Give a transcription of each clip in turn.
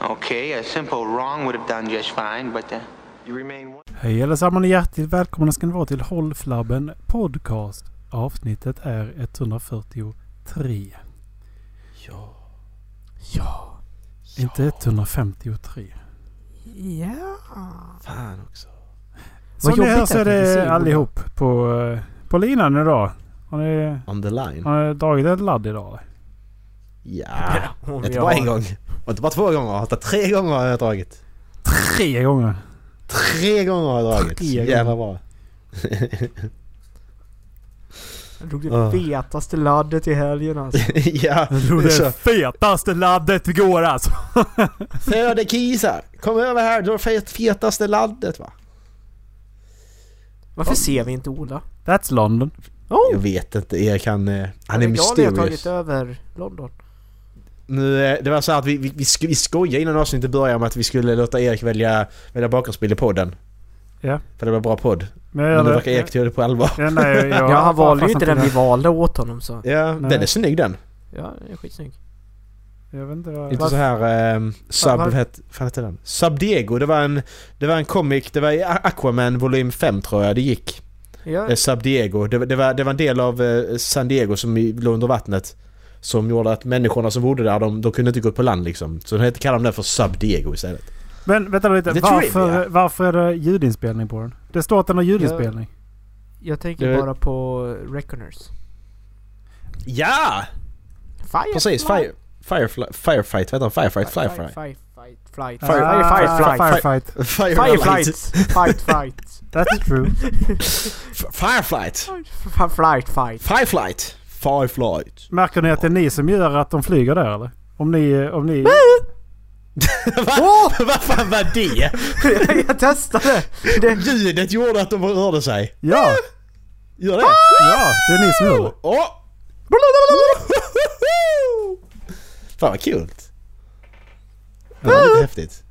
Okay, a simple wrong would have done just fine, but uh, You remain one. Hej allesammans och hjärtligt välkomna ska ni vara till Håll Flabben Podcast. Avsnittet är 143. Ja. Ja. Inte 153. Ja. Fan också. Som ni hör så är det allihop på, eh, på linan idag. Har ni, On the line. har ni dragit ett ladd idag? Ja. Om Inte bara en gång. Och inte bara två gånger. Utan tre gånger har jag dragit. Tre gånger. Tre gånger har jag dragit. Tre gånger. jävla bra. Jag drog det Ah. fetaste laddet i helgen alltså. ja. Jag tror det så. fetaste laddet går alltså. Föde kisar. Kom över här. Du har fet, fetaste laddet va? Varför ser vi inte Ola? That's London. Jag Oh! vet inte. Erik han, eh, han är Regal har tagit mysterious. över London. Nu, eh, det var så att vi, vi, vi, vi skojade innan avsnittet började om att vi skulle låta Erik välja, välja bakgrundsbild i podden. Ja. För det var bra podd. Men, Men nu verkar Erik ta det på allvar. Ja, nej, jag, Ja, han valde ju inte den vi det. valde åt honom så. Ja, Nej. den är snygg den. Ja, det är skitsnygg. Jag vet inte vad... Inte så här um, Sub... Vad fan heter den? Sub Diego. Det var en... Det var en comic. Det var i Aquaman volym 5 tror jag det gick. Ja, Eh, Sub Diego. Det, var- det, var, det var en del av eh, San Diego som låg under vattnet. Som gjorde att människorna som bodde där, de, de kunde inte gå på land liksom. Så de kallade de det för Sub Diego istället. Men vänta lite. Varför, varför är det ljudinspelning på den? Det står att den har ljudinspelning. jag tänker det- bara på Reckoners. Ja! Fire Precis! Fire, firefly, firefight, vad heter den? Firefight? Firefight? Fight, fight, flight. Fire- Fire, Ah. Firefight. Fireflight. Fight, fight. That's true. F- Fireflight! F- Flight! Märker ni att det är ni som gör att de flyger där eller? Om ni... Om ni... Vad Vad fan var det? jag testade! Det, Ljudet gjorde att de rörde sig. Ja! Gör det? Ja! Det är ni som gör det. Åh! Fan vad kul! Det var lite häftigt.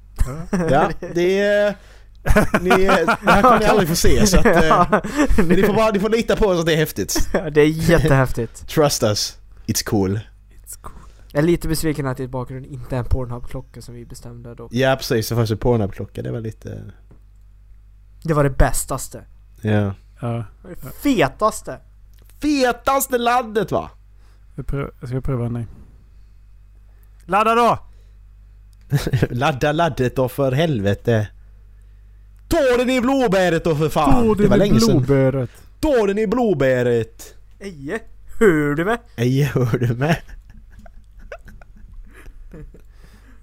Ja, det är... Ni, det här kommer ni aldrig få se så att... eh, men ni får bara ni får lita på oss att det är häftigt. det är jättehäftigt. Trust us. It's cool. Jag är lite besviken att i bakgrunden inte är en Pornhub-klocka som vi bestämde då. Ja precis, det fanns ju Pornhub-klocka. Det var lite... Det var det bästaste. Ja. Ja. Det fetaste! Fetaste landet va? Jag pröv- jag ska pröva en ny. Ladda då! Ladda laddet då för helvete. Ta den i blåbäret då för fan! Det var i länge sedan. blåbäret. Ta den i blåbäret! Eje! Hör du mig? Ej, hör du med?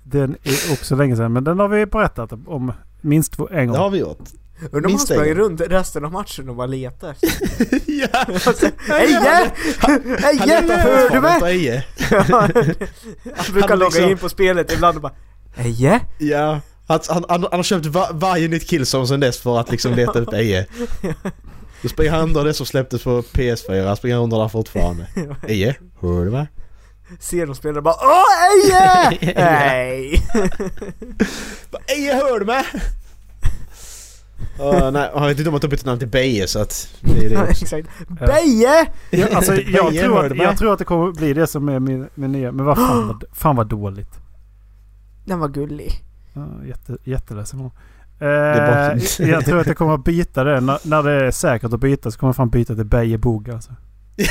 Den är också länge sedan men den har vi berättat om minst två- en Det gång. har vi gjort. Undrar om han Minst sprang runt resten av matchen och bara letade efter. ja! Eje! Han Eje! Hör du mig? Eje. Han brukar logga liksom- in på spelet ibland och bara Eje? Ja. Han, han, han, han har köpt va, varje nytt Killzone sen dess för att liksom leta upp Eje. Då springer han under det som släpptes på PS4, han springer under där fortfarande. Eje, hör du mig? Ser de spelare och bara Åh Eje! Nej! Eje, hör du mig? Uh, nej, han vet inte om att de bytte namn till Beje så att det är det. Exakt. Beje! Ja, alltså, jag, Beje, tror att, jag tror att det kommer bli det som är min, min nya. Men vad fan vad, fan vad dåligt. Den var gullig. Jätte, jätteledsen bara- eh, Jag tror att jag kommer att byta det. När, när det är säkert att byta så kommer jag fan byta till Beje Boga alltså.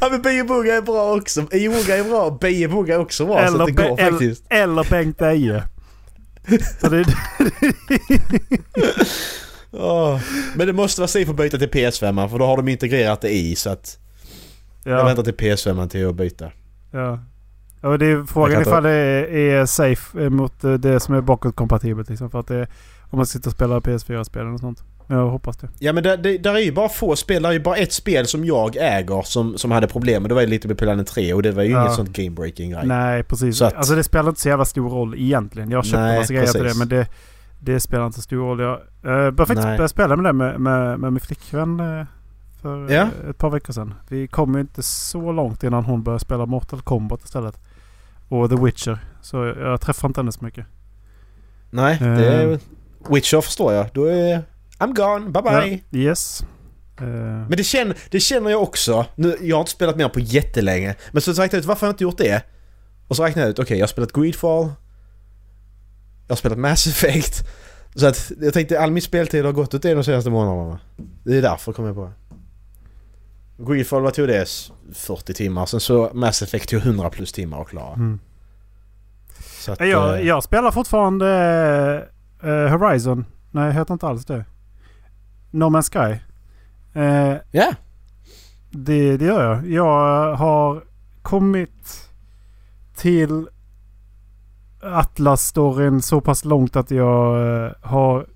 ja men Boga är bra också. Boga är bra, Beje Boga är också bra så att det Be- går faktiskt. eller Bengt Eje. Så Åh. Men det måste vara safe att byta till PS5 för då har de integrerat det i så att jag ja, väntar till PS5 till att byta. ja. Och det är frågan ifall det är, är safe eh, mot eh, det som är bakåtkompatibelt liksom. För att det, om man sitter och spelar PS4-spel och sånt. Jag hoppas det. Ja men det, det, där är ju bara få spel, där är ju bara ett spel som jag äger som, som hade problem och det var ju lite med Planet 3 och det var ju Ja. inget sånt game-breaking grej. Nej, precis. Så att- Alltså det spelar inte så jävla stor roll egentligen. Jag köpte Nej, massa grejer till det men det, det spelar inte så stor roll. Jag uh, började faktiskt börja spela med det med, med, med min flickvän eh, för Ja. eh, ett par veckor sedan. Vi kom ju inte så långt innan hon började spela Mortal Kombat istället. Och The Witcher. Så jag träffar inte henne så mycket. Nej, det Eh. är... Witcher förstår jag. Då är... I'm gone, bye bye. Ja, yes. Eh, Men det känner, det känner jag också. Nu, jag har inte spelat mer på jättelänge. Men så räknade jag ut varför har jag inte gjort det? Och så räknade jag ut, okej jag har spelat Greedfall. Jag har spelat Mass Effect. Så att jag tänkte all min speltid har gått åt det de senaste månaderna. Det är därför kom jag på det. Greedfall, vad tog det? 40 timmar. Sen så Mass Effect tog 100 plus timmar att klara. mm. Så att, jag, eh, jag spelar fortfarande eh, Horizon. Nej, heter inte alls det. No Man's Sky. Eh, Ja, Det, det gör jag. Jag har kommit till Atlas-storyn så pass långt att jag eh, har...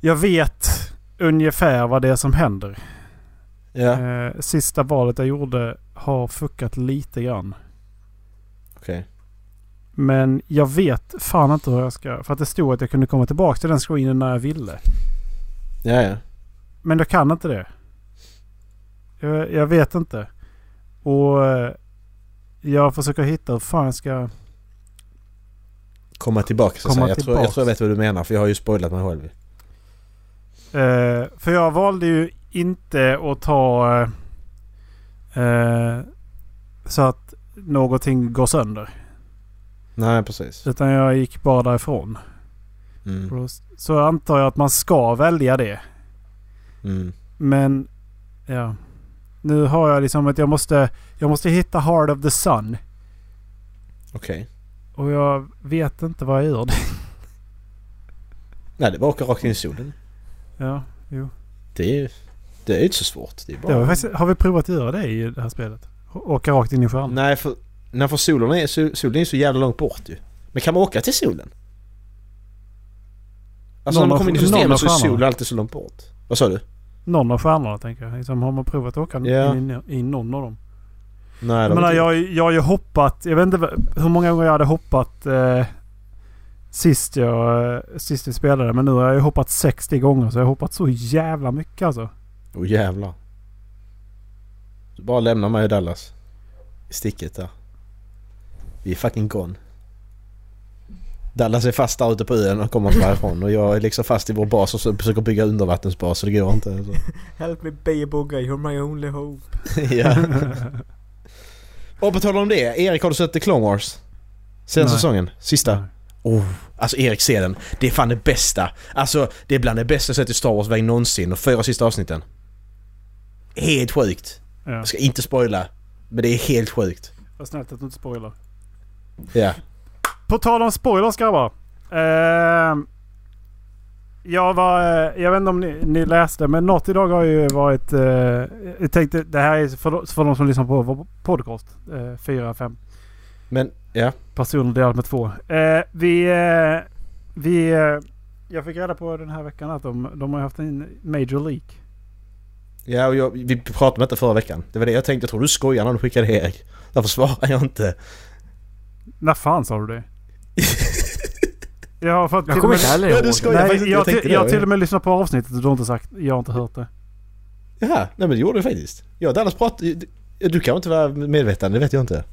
Jag vet ungefär vad det är som händer. Eh, sista valet jag gjorde har fuckat lite grann. okej. Men jag vet fan inte hur jag ska... För att det stod att jag kunde komma tillbaka till den screenen när jag ville. Ja, ja. Men jag kan inte det. Jag, jag vet inte. Och eh, jag försöker hitta hur fan jag ska... Komma tillbaka så Komma. Jag tror, jag tror jag vet vad du menar för jag har ju spoilat mig själv. Eh, för jag valde ju inte att ta... Eh, eh, så att någonting går sönder. Nej, precis. Utan jag gick bara därifrån. Mm. Då Så antar jag att man ska välja det. Mm. Men ja. Nu har jag liksom att jag måste, jag måste hitta Heart of the Sun. Okej. Och jag vet inte vad jag gör. Nej, det var åka rakt in i solen. ja, jo. Det är ju det är inte så svårt. Det är Det har, vi bara... faktiskt, har vi provat att göra det i det här spelet? Åka rakt in i stjärnan? Nej, för, nej, för solen är, sol- solen är så jävla långt bort ju. Men kan man åka till solen? Alltså Någon när man kommer in i systemet så är solen alltid så långt bort. Vad sa du? Någon av stjärnorna tänker jag. Liksom, har man provat att åka Ja. in i, någon av dem? Nej, Jag menar jag, jag har ju hoppat. Jag vet inte hur många gånger jag hade hoppat eh, sist, jag, eh, sist vi spelade. Men nu har jag ju hoppat 60 gånger. Så jag har hoppat så jävla mycket alltså. Åh oh, jävlar. Du bara lämnar mig i Dallas. I sticket där. Vi är fucking gone. Dallas är fast där ute på ön och kommer inte därifrån och jag är liksom fast i vår bas och så försöker bygga undervattensbas så det går inte. Så. Help me Bugga, you're my only hope. ja. Och på tal om det, Erik har du sett The Clone Wars? Senaste Nej. säsongen? Sista? Nej. Oh, alltså Erik ser den. Det är fan det bästa. Alltså det är bland det bästa jag sett i Star Wars väg någonsin. Och fyra sista avsnitten. Helt sjukt. Ja. Jag ska inte spoila. Men det är helt sjukt. Vad snällt att du inte spoilar. Ja. På tal om spoilers grabbar. Eh, jag, var, eh, jag vet inte om ni, ni läste men något idag har ju varit... Eh, jag tänkte det här är för, för de som lyssnar på vår podcast. Eh, fyra, fem Men ja. personer delat med två. Eh, vi... Eh, vi eh, jag fick reda på den här veckan att de, de har haft en major leak. Ja och jag, vi pratade om detta förra veckan. Det var det jag tänkte. Jag tror du skojar när du skickade Erik. Därför svarar jag inte. När fan sa du det? jag har fått Jag till kommer och inte med, heller Ja, ihåg. du skojar. det. faktiskt Nej, jag, Jag det, jag har till ja. och med lyssnat på avsnittet och du har inte sagt... Jag har inte hört det. Jaha, nej men det gjorde du faktiskt. Jag och Dallas pratade... Du, kan inte vara medveten, det vet jag inte.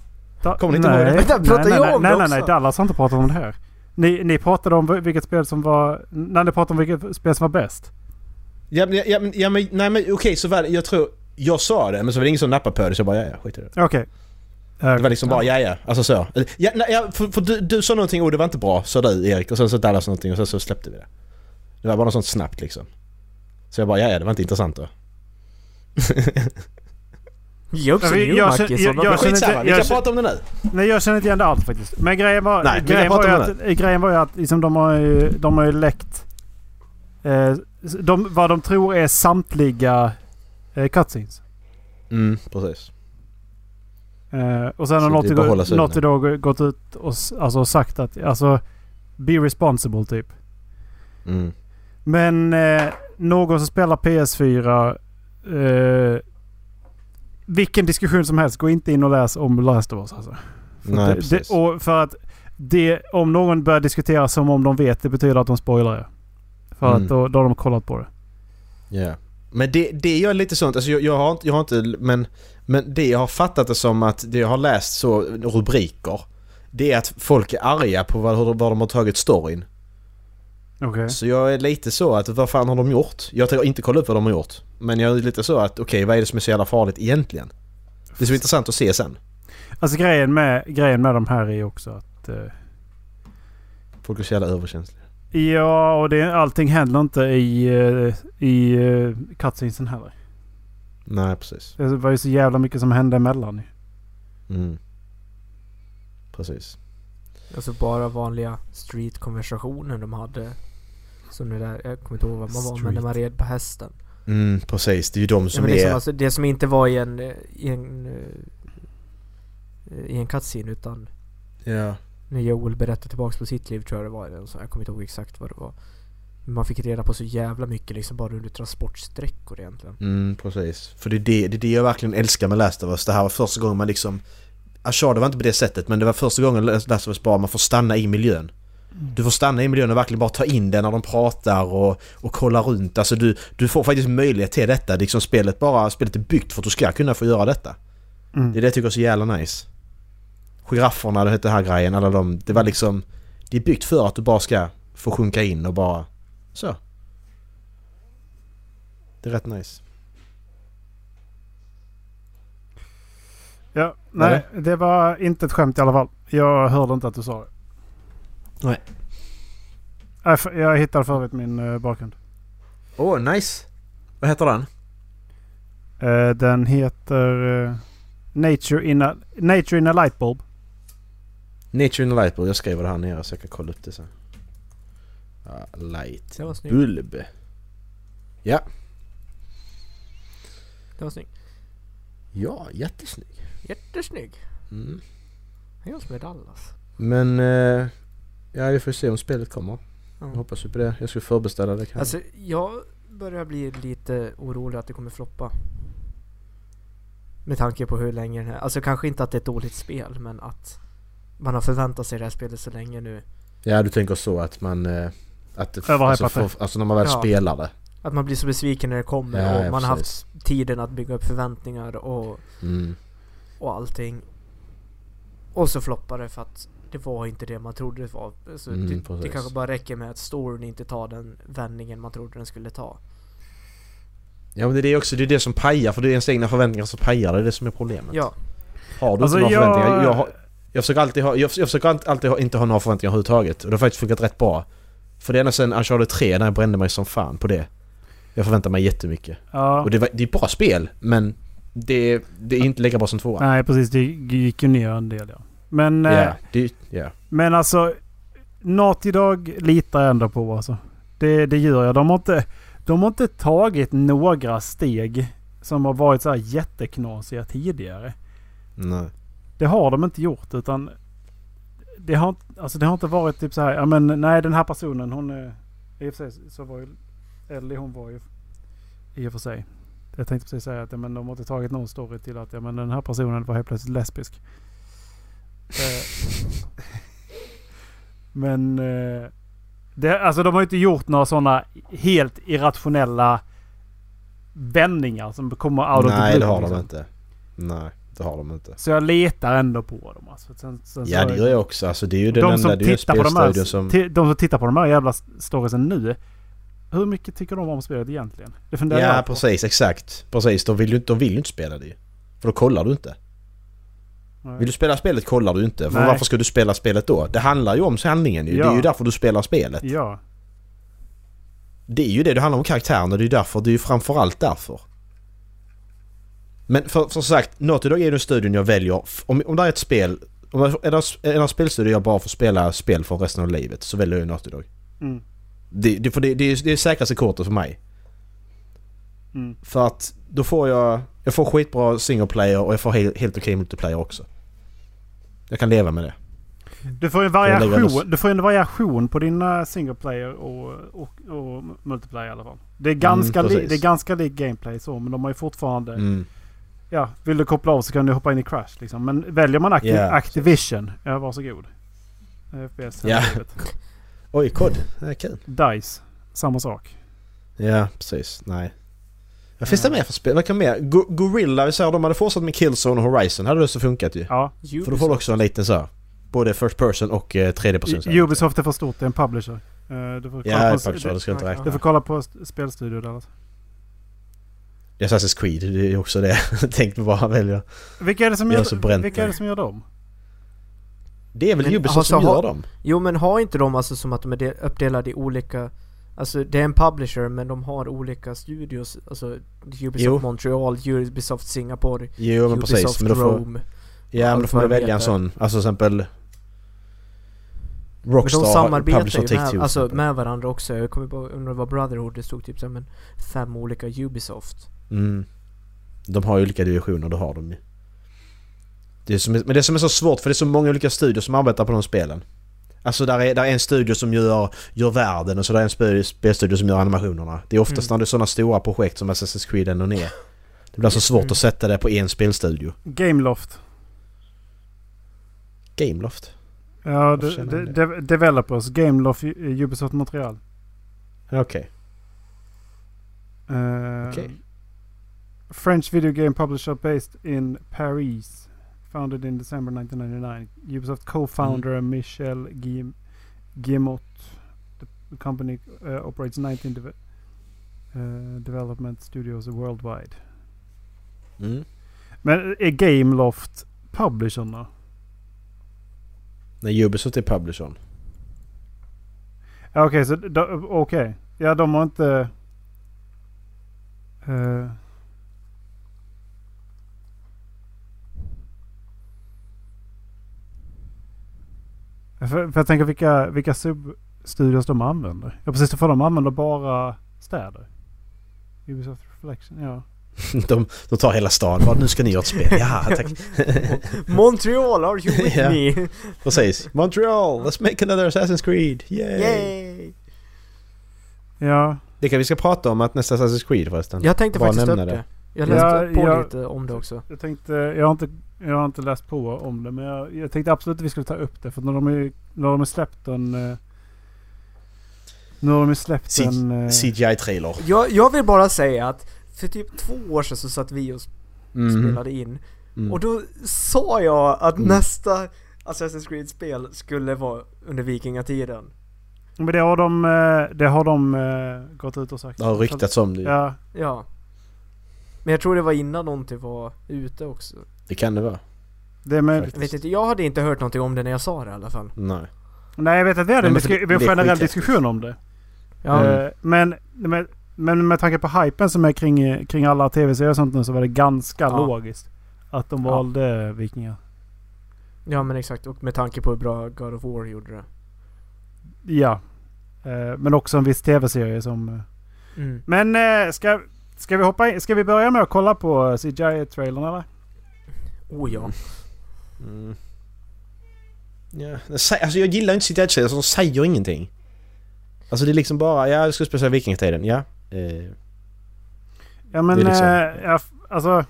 Da- Kommer ni inte nej, ihåg det? Vänta, pratar nej, jag nej, om nej, det nej, nej, också? Dallas har inte pratat om det här. Ni, ni pratade om vilket spel som var... När ni pratade om vilket spel som var bäst. Ja men, ja, men, ja, men nej men okej så var det, jag tror... Jag sa det men så var det ingen som nappade på det så jag bara ja, ja skit i det. Okej. Eh, Det var liksom bara ja ja, alltså så. Ja, nej, ja, för, för du, du sa någonting och det var inte bra sa du Erik och sen sa Dallas någonting och sen så släppte vi det. Det var bara något sånt snabbt liksom. Så jag bara ja ja, det var inte intressant då. Ge upp Jag- jag- jag- Skitsamma, vi jag kan prata om det nu. Nej jag känner inte igen det alls faktiskt. Men grejen var, Nej, grejen var, att, eh, grejen var ju att liksom, de har ju, de har ju läckt... Eh, de, vad de tror är samtliga eh, cutscenes. Mm, precis. Eh, och sen Så har Naughty sig Naughty Dog gått ut och alltså, sagt att alltså... Be responsible typ. Mm. Men eh, någon som spelar PS4. Eh, vilken diskussion som helst, gå inte in och läs om Last of Us alltså. För Nej, det, precis. det, och för att det, om någon börjar diskutera som om de vet, det betyder att de spoilar. För Mm. att då, då har de kollat på det. Ja. Men det, det gör lite sånt, alltså jag, jag, har jag har inte, men, men det jag har fattat det som att det jag har läst så rubriker Det är att folk är arga på vad, hur, vad de har tagit storyn. Okej. Så jag är lite så att vad fan har de gjort? Jag tänker inte kolla upp vad de har gjort. Men jag är lite så att okej vad är det som är så jävla farligt egentligen? Det är så intressant att se sen. Alltså grejen med, grejen med de här är ju också att... Eh, Folk är så jävla överkänsliga. Ja, och det, allting händer inte i, eh, i cutscenesen heller. Nej precis. Det var ju så jävla mycket som hände emellan. Mm. Precis. Alltså bara vanliga street-konversationer de hade. Som det där, jag kommer inte ihåg vad man var, men när man red på hästen. Mm, precis. Det är ju de Ja, som är... liksom, alltså, det som inte var i en, eh, i en, eh, i en cutscene utan Ja. När Joel berättade tillbaks på sitt liv tror jag det var. eller så, Jag kommer inte ihåg exakt vad det var. Men man fick reda på så jävla mycket liksom bara under transportsträckor egentligen. Mm, precis. För det är det, det är det jag verkligen älskar med Last of Us. Det här var första gången man liksom... Uncharted var inte på det sättet men det var första gången Last of Us bara man får stanna i miljön. Du får stanna i miljön och verkligen bara ta in det när de pratar och, och kolla runt. Alltså du, du får faktiskt möjlighet till detta. Liksom spelet bara, spelet är byggt för att du ska kunna få göra detta. Mm. Det är det jag tycker är så jävla nice. Girafferna, det hette här grejen, alla de. Det var liksom... Det är byggt för att du bara ska få sjunka in och bara... Så. Det är rätt nice. Ja, nej, det var inte ett skämt i alla fall. Jag hörde inte att du sa det. Nej. Jag hittade för övrigt min uh, bakgrund. Åh, oh, nice! Vad heter den? Eh, den heter eh, Nature, in a, Nature in a Lightbulb. Nature in Light Bulb. Jag skriver det här nere så jag kan kolla upp det sen. Ja, light Det var. Bulb. Ja. Det var snyggt. Ja, jättesnygg. Jättesnygg. Mm. Han gör som med Dallas. Men... Eh, ja, vi får se om spelet kommer. Ja. Jag hoppas ju på det. Jag ska förbeställa det kanske. Alltså jag börjar bli lite orolig att det kommer floppa. Med tanke på hur länge den här, alltså kanske inte att det är ett dåligt spel men att man har förväntat sig det här spelet så länge nu. Ja, du tänker så att man... Eh, att alltså, får- alltså när man väl Ja. spelar det. Att man blir så besviken när det kommer Ja, och ja, man har haft tiden att bygga upp förväntningar och, Mm. och allting. Och så floppar det för att det var inte det man trodde det var. Alltså Mm, det, det kanske bara räcker med att storyn inte tar den vändningen man trodde den skulle ta. Ja men det är det också, det är det som pajar för det är ens egna förväntningar som pajar, det är det som är problemet. Ja, Har du Alltså, inte några jag- förväntningar? Jag, har, jag försöker alltid ha, jag, jag försöker alltid- ha, inte ha några förväntningar överhuvudtaget och det har faktiskt funkat rätt bra. För det är ända sen Uncharted 3 när jag brände mig som fan på det. Jag förväntar mig jättemycket. Ja. Och det, var, det är bra spel men det, det är inte lika bra som tvåan. Nej, precis. Det gick ju ner en del ja. Men, Ja, eh, det, ja. men alltså... Naughty Dog litar jag ändå på alltså. Det, det gör jag. De har, inte, de har inte tagit några steg som har varit så här jätteknasiga tidigare. Nej. Det har de inte gjort utan... Det har, alltså det har inte varit typ så här, ja men nej den här personen hon... är- I och för sig så var ju Ellie hon var ju... I och för sig. Jag tänkte precis säga att ja, men de har inte tagit någon story till att ja, men den här personen var helt plötsligt lesbisk. Eh, men... eh, Det, alltså de har ju inte gjort några sådana helt irrationella vändningar som kommer out of the Nej blue. det har de liksom. inte. Nej, det har de inte. Så jag letar ändå på dem. Alltså. Sen, sen Ja det gör jag också. Alltså det är ju den de enda, det tittar på de, här, som... de som tittar på de här jävla storiesen nu. Hur mycket tycker de om spelet egentligen? Det funderar Ja jag på. precis, exakt. Precis, de vill ju inte, de vill inte spela det. För då kollar du inte. Nej. Vill du spela spelet kollar du inte. För Nej. varför ska du spela spelet då? Det handlar ju om handlingen ju. Det Ja. är ju därför du spelar spelet. Ja. Det är ju det, det handlar om karaktärerna. Det är ju därför. Det är ju framförallt därför. Men för, som sagt, Naughty Dog är den studion jag väljer. Om, om det är ett spel... Om det är en- spelstudio jag bara får spela spel för resten av livet så väljer jag Naughty Dog. Mm. Det, det, för det, det, är, det är säkraste kortet för mig. Mm. För att då får jag... Jag får skitbra single player och jag får helt, helt okej multiplayer också. Jag kan leva med det. Du får en variation, du får en variation på dina single player och, och, och multiplayer i alla fall. Det är ganska, Mm, li, precis. det är ganska lik gameplay så men de har ju fortfarande... Mm. Ja, vill du koppla av så kan du hoppa in i Crash liksom. Men väljer man Acti- Ja, Activision, ja varsågod. FPS hela Ja. livet. Oj, kod. Det är kul. DICE, samma sak. Ja, precis. Nej. Vad finns det mer för spel? Vad kan mer? Go- Gorilla, vi säger de hade fortsatt med Killzone och Horizon. Hade det så funkat ju. Ja, För då får du också en liten så här, Både first person och eh, 3D-person. U- Ubisoft är för stort, det är en publisher. Eh, du får kolla Ja, på, publisher, det ska inte räkna. du får kolla på st- spelstudio där. Alltså. Det är Assassin's Creed, det är också det. Tänkte bara välja. Vilka är det som gör, bränt vilka är det som gör dem? Det är väl Men, Ubisoft alltså, som ha- gör dem? Jo men har inte de alltså som att de är de- uppdelade i olika Alltså det är en publisher men de har olika studios Alltså Ubisoft Jo. Montreal, Ubisoft Singapore, Jo men precis. Ubisoft Men då får, Rome ja men då får man välja en sån. Alltså till exempel... Men Rockstar, de samarbetar Publisher ju med, alltså, med varandra också. Jag kommer bara undra vad Brotherhood det stod typ så här, men fem olika Ubisoft. Mm. De har ju olika divisioner, det har de ju. Det som är, men det som är så svårt för det är så många olika studios som arbetar på de spelen. Alltså där är, där är en studio som gör, gör världen och så där är en spe- spelstudio som gör animationerna. Det är oftast Mm. när det är sådana stora projekt som Assassin's Creed ändå är. Det blir så svårt Mm. att sätta det på en spelstudio. Gameloft. Gameloft? Ja, de, de, de, Developers. Gameloft, U- Ubisoft Montreal. Okej. Eh, Okej. French video game publisher based in Paris. Founded in December 1999. Ubisoft co-founder Mm. Michel Guillemot. Guillemot. The company uh, operates 19 deve- uh, development studios worldwide. Mm. Men är Gameloft publishern då? Nej, Ubisoft är publishern. Okej, så de- okej. Ja, de har inte... eh, för, för jag tänker vilka, vilka substudios de använder. Ja precis, för de använder bara städer. Ubisoft Reflection, ja. De, de tar hela stan. Bara, nu ska ni göra ett spel. Ja, tack. Montreal, are you with Ja. me? Precis. Montreal, let's make another Assassin's Creed. Yay! Yay! Ja, Det kan vi ska prata om att nästa Assassin's Creed förresten. Jag tänkte Bara faktiskt upp nämna det. det. Jag läste Ja, på ja. lite om det också. jag tänkte... Jag har inte, jag har inte läst på om det men jag, jag tänkte absolut att vi skulle ta upp det. För när de är, när de är släppt en... eh, Nu har de ju släppt C- en... eh, CGI-trailer. Jag, jag vill bara säga att för typ två år sedan så satt vi och Mm. spelade in. Mm. Och då sa jag att Mm. nästa Assassin's Creed-spel skulle vara under vikingatiden. Men det har de, eh, det har de gått ut och sagt. Det har ryktats om det. Ja, Ja. Men jag tror det var innan någonting var ute också. Det kan det vara. det är möjligt. Jag vet inte, jag hade inte hört någonting om det när jag sa det i alla fall. Nej. Nej jag vet att vi hade Nej, en, men vi generell diskussion om det. Ja. Eh, men, med, men med tanke på hypen som är kring, kring alla tv-serier och sånt nu så var det ganska Ja. logiskt. Att de Ja. valde vikingar. Ja men exakt, och med tanke på hur bra God of War gjorde det. Ja. Eh, men också en viss tv-serie som... eh. Mm. Men eh, ska, ska vi hoppa in? Ska vi börja med att kolla på CGI-trailern eller? Oh ja. Mm. Ja. Alltså jag gillar inte CGI-trailers som säger ingenting. Alltså det är liksom bara, ja det ska spela vikingatiden, ja. Eh, Ja men... Liksom- eh, ja, alltså...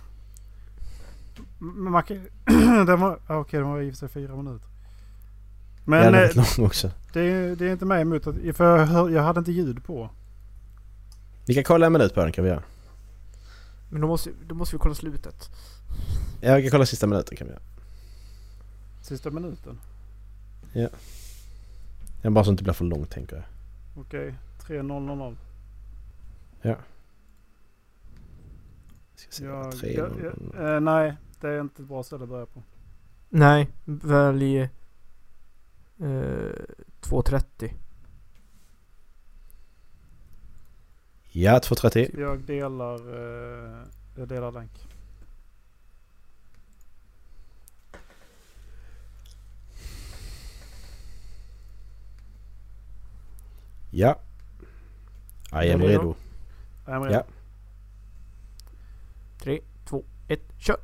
m- Man kan, den var, okej den var i sig fyra minuter. Men ja, den är eh, lång också. det, är- det är inte mig emot att... För jag, hör- jag hade inte ljud på. Vi kan kolla en minut på den kan vi göra. Men då måste, då måste vi kolla slutet. Ja, vi kan kolla sista minuten kan vi göra. Sista minuten. Den bara så det inte blir för långt tänker jag. Okej. 3.000. Ska se, Jag, tre, jag, noll, noll. jag, eh, nej, det är inte ett bra ställe att börja på. Nej, välj... Eh, 2.30. Ja, 2.30. Jag delar... Eh, jag delar länk. Ja. Am Är redo? redo. Är jag Ja. 3, 2, 1, kör!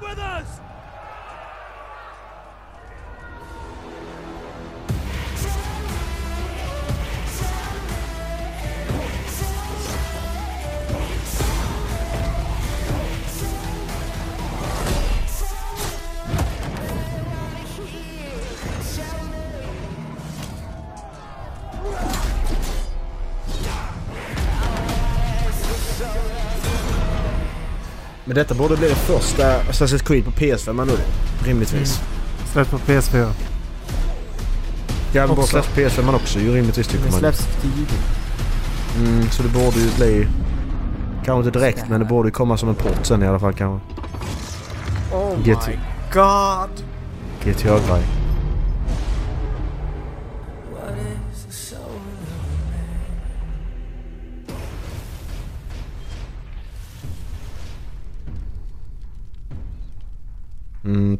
with us! Men detta borde bli det första Assassin's Creed på PS5 man nu. Rimligtvis. Släppt på PS4. Dragon Ball Också. släpps på PS5 man också ju rimligtvis tycker Den man. släpps tidigt. Mm, så det borde ju bli... Kanske inte direkt men det borde ju komma som en port sen i alla fall kanske. Oh Get my god! GTA-grej.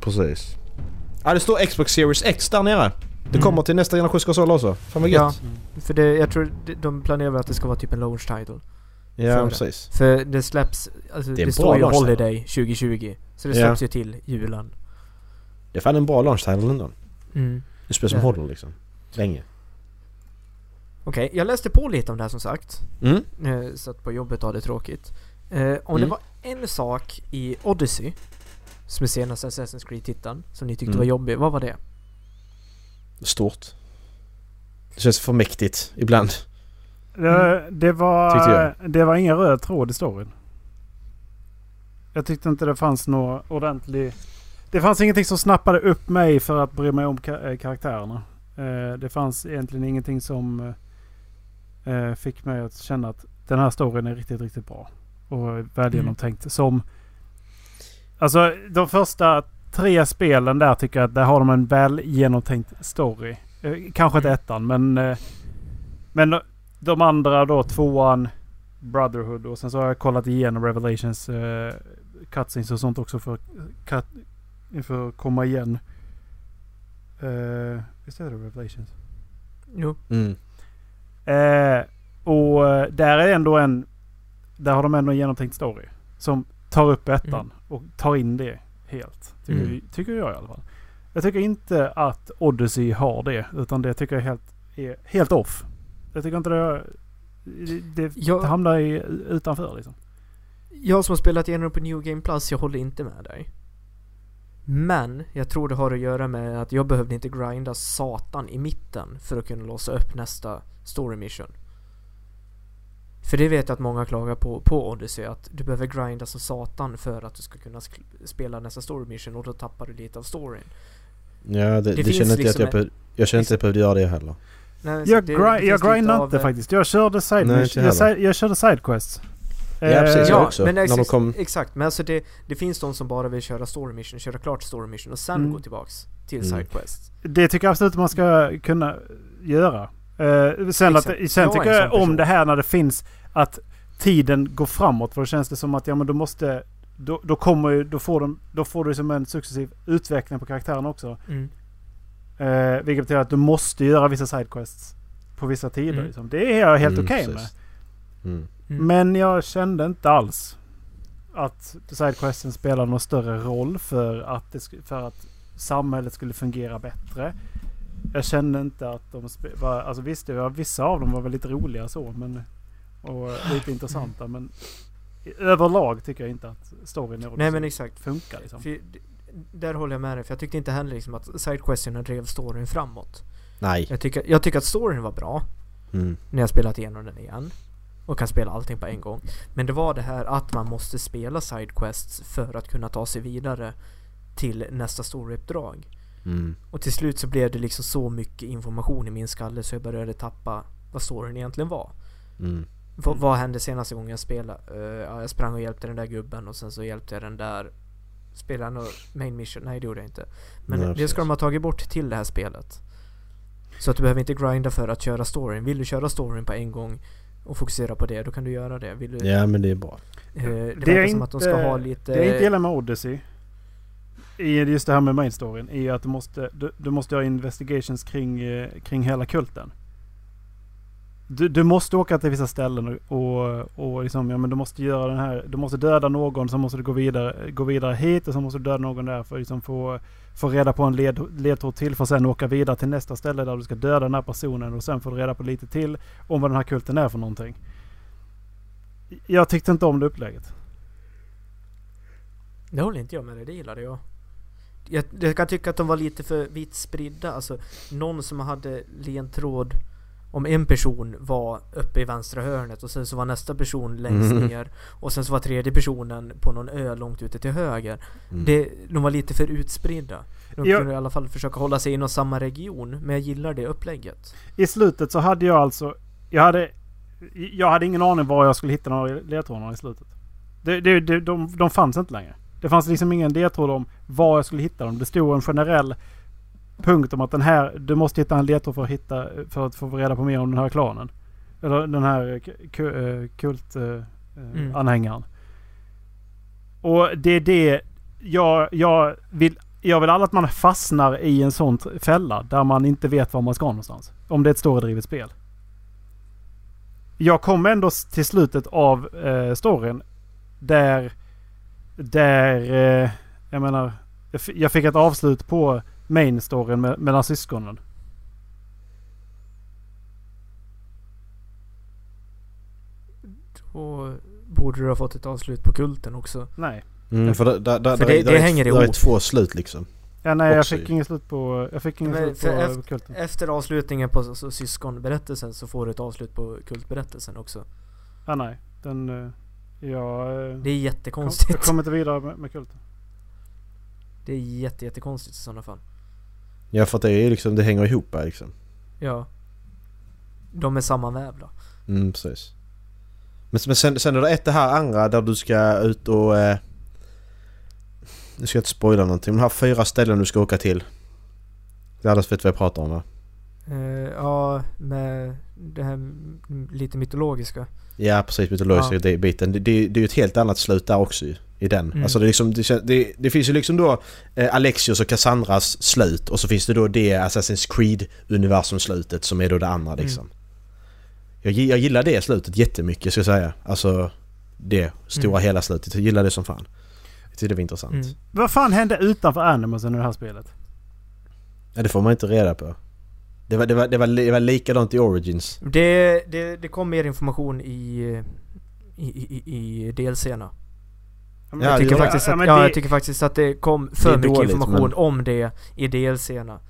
Precis. Ja, det står Xbox Series X där nere. Det Mm. kommer till nästa generations konsol också. Fan vad Ja, gött. för det, jag tror de- planerar att det ska vara typ en launch title. Ja, För det. precis. För det släpps, alltså Det det, är en står ju. Holiday 2020. Så det Ja. släpps ju till julen. Det är fan en bra launch title ändå. Mm. Det spelar som Ja. håller liksom. Länge. Okej, jag läste på lite om det här som sagt. Mm. Eh, satt på jobbet och hade tråkigt. Eh, om Mm. det var en sak i Odyssey, som är senaste Assassin's Creed-titeln, som ni tyckte Mm. var jobbig, vad var det? Stort. Det känns för mäktigt ibland. Det, det, var, det var ingen röd tråd i storyn. Jag tyckte inte det fanns någon ordentlig... Det fanns ingenting som snappade upp mig för att bry mig om eh, karaktärerna. Eh, Det fanns egentligen ingenting som eh, fick mig att känna att den här storyn är riktigt, riktigt bra. Och väl genomtänkt. Som... Alltså de första tre spelen där tycker jag att där har de en väl genomtänkt story. Eh, Kanske inte Mm. ettan men... eh, Men de andra då, tvåan, Brotherhood och sen så har jag kollat igenom Revelations uh, cutscenes och sånt också för, cut, för att komma igen. Uh, visst är det Revelations? Jo. Mm. Eh, och eh, där är ändå en... Där har de ändå en genomtänkt story. Som tar upp ettan Mm. och tar in det helt. Tycker, Mm. tycker jag i alla fall. Jag tycker inte att Odyssey har det. Utan det tycker jag helt, är helt off. Jag tycker inte det... Det Jag- hamnar i, utanför liksom. Jag som har spelat igenom på New Game Plus, jag håller inte med dig. Men jag tror det har att göra med att jag behövde inte grinda satan i mitten för att kunna låsa upp nästa story mission. För det vet jag att många klagar på, på Odyssey, att du behöver grinda som satan för att du ska kunna sk- spela nästa story mission och då tappar du lite av storyn. Ja, det, Det det, känner inte jag att liksom jag, behöv- jag känner inte att jag behövde göra det heller. Nej, Jag, det- gri- det jag grindade av, inte eh, faktiskt. Jag körde side Nej, Jag, heller. si- jag körde sidequests. Ja, precis. Eh, jag Ja, också. men när ex- de kom... exakt. Men alltså det, det finns de som bara vill köra story mission, köra klart story mission och sen Mm. gå tillbaks till Mm. sidequest. Det tycker jag absolut man ska kunna göra. Eh, sen att, sen Jag tycker jag om person. det här när det finns att tiden går framåt. För då känns det som att ja men då måste... Då, då kommer ju, då får, de, då får du som en successiv utveckling på karaktären också. Mm. Eh, vilket betyder att du måste göra vissa sidequests på vissa tider. Mm. Liksom. Det är jag helt Mm, okej med. precis. Mm. Mm. Men jag kände inte alls att sidequesten spelar någon större roll för att, det, för att samhället skulle fungera bättre. Jag kände inte att de var, alltså visst det var, vissa av dem var väl lite roliga så men och lite intressanta men överlag tycker jag inte att storyn i Nej men exakt. funkar liksom. För, där håller jag med dig, för jag tyckte inte heller liksom att sidequesterna drev storyn framåt. Nej. Jag tycker, jag tycker att storyn var bra Mm. när jag spelat igenom den igen. Och kan spela allting på en gång. Men det var det här att man måste spela sidequests för att kunna ta sig vidare till nästa storyuppdrag. Mm. Och till slut så blev det liksom så mycket information i min skalle så jag började tappa vad storyn egentligen var. Mm. V- vad hände senaste gången jag spelade? Eh, ja, jag sprang och hjälpte den där gubben och sen så hjälpte jag den där jag någon main mission? Nej det gjorde jag inte. Men Nej, det precis. ska de ha tagit bort till det här spelet. Så att du behöver inte grinda för att köra storyn. Vill du köra storyn på en gång och fokusera på det, då kan du göra det. Vill du, Ja men det är bra. eh, det, Det är verkar som att de ska inte- ha lite... Det jag inte gillar med Odyssey i just det här med main storyn är ju att du måste, du, du måste göra investigations kring, eh, kring hela kulten. Du, du måste åka till vissa ställen och, och liksom, ja, men du måste göra den här, du måste döda någon, så måste du gå vidare, gå vidare hit och så måste du döda någon där för att liksom få, få reda på en led, ledtråd till för att sen åka vidare till nästa ställe där du ska döda den här personen och sen får du reda på lite till om vad den här kulten är för någonting. Jag tyckte inte om det upplägget. Det håller inte jag med dig, det gillade jag. jag. Jag kan tycka att de var lite för vitt spridda. Alltså, någon som hade ledtråd om en person var uppe i vänstra hörnet och sen så var nästa person längst Mm. ner och sen så var tredje personen på någon ö långt ute till höger. Mm. Det, de var lite för utspridda. De Ja. kunde i alla fall försöka hålla sig inom samma region, men jag gillar det upplägget. I slutet så hade jag alltså... Jag hade, jag hade ingen aning var jag skulle hitta några ledtrådar i slutet. Det, det, det, de, de fanns inte längre. Det fanns liksom ingen ledtråd om var jag skulle hitta dem. Det stod en generell punkt om att den här... Du måste hitta en ledtråd för att, hitta, för att få reda på mer om den här klanen. Eller den här eh, kultanhängaren. Mm. anhängaren. Och det är det jag, jag vill... Jag vill aldrig att man fastnar i en sån fälla där man inte vet var man ska någonstans. Om det är ett storydrivet spel. Jag kom ändå till slutet av eh, storyn där... Där... Eh, jag menar... Jag fick ett avslut på main storyn med, mellan syskonen. Och borde du ha fått ett avslut på kulten också. Nej. Mm, för där, där, För det- där det är, hänger där är ihop. två slut liksom. Ja, nej, jag fick inget slut på... Jag fick inget slut på efter- kulten. Efter avslutningen på så- så syskonberättelsen så får du ett avslut på kultberättelsen också. Ja, nej. Den... eh, Jag... eh, Det är kom, jättekonstigt. jag kommer inte vidare med, med kulten. Det är jätte, jättekonstigt i sådana fall. Ja för att det är liksom, det hänger ihop här liksom. Ja. De är sammanvävda. Mm, precis. Men, men sen, sen är det ett det här andra där du ska ut och... Eh, nu ska jag inte spoila någonting, men de här fyra ställen du ska åka till. Alla vet vad jag pratar om va? Eh, ja, med det här lite mytologiska. Ja precis, mytologiska Ja. det biten. Det, det, det är ju ett helt annat slut där också ju. I den. Mm. Alltså det, liksom, det, det, det finns ju liksom då eh, Alexios och Cassandras slut och så finns det då det Assassin's Creed-universum-slutet som är då det andra Mm. liksom. Jag, gi- jag gillar det slutet jättemycket ska jag säga. Alltså det stora Mm. hela slutet. Jag gillar det som fan. Jag tyckte det var intressant. Mm. Vad fan hände utanför Animusen i det här spelet? Ja, det får man inte reda på. Det var, det var, det var, det var likadant i Origins. Det, det, det kom mer information i, i, i, i DLCerna. Men Ja, jag, tycker faktiskt ja, att, ja, det- jag tycker faktiskt att det kom för Det mycket dåligt, information men- om det i DLC-erna.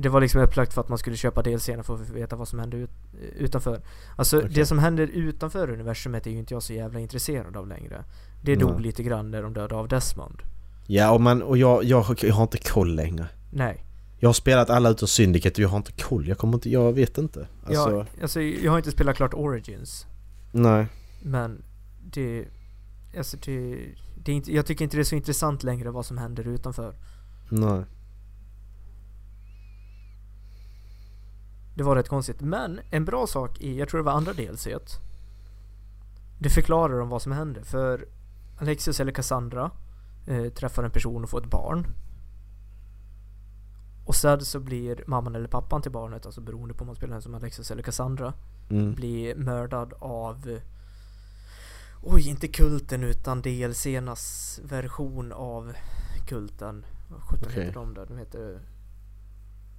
Det var liksom upplagt för att man skulle köpa DLC-erna för att veta vad som hände ut, utanför. Alltså Okej. det som händer utanför universumet är ju inte jag så jävla intresserad av längre. Det dog Nej. lite grann när de dödade av Desmond. Ja, och, man, och jag, jag, jag har inte koll längre. Nej. Jag har spelat alla utom Syndicate och jag har inte koll. Jag kommer inte... Jag vet inte. Alltså... Jag, alltså, jag har inte spelat klart Origins. Nej. Men det... Alltså det, det är inte, jag tycker inte det är så intressant längre vad som händer utanför. Nej. Det var rätt konstigt. Men en bra sak i, jag tror det var andra delset. Det förklarar om vad som händer. För Alexis eller Cassandra eh, träffar en person och får ett barn. Och sen så blir mamman eller pappan till barnet, alltså beroende på om man spelar den som Alexis eller Cassandra, Mm. blir mördad av Oj, inte kulten utan DLCernas version av kulten. Vad sjutton Okej. heter de där? De heter...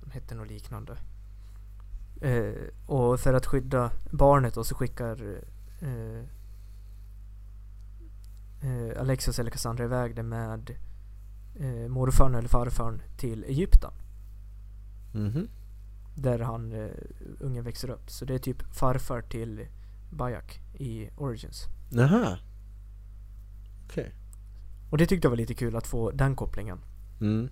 De heter något liknande. Eh, och för att skydda barnet då så skickar eh, eh, Alexis eller Cassandra iväg det med eh, morfarn eller farfarn till Egypten. Mhm. Där han, eh, ungen växer upp. Så det är typ farfar till Bajak i Origins. Jaha. Okej. Och det tyckte jag var lite kul att få den kopplingen. Mm.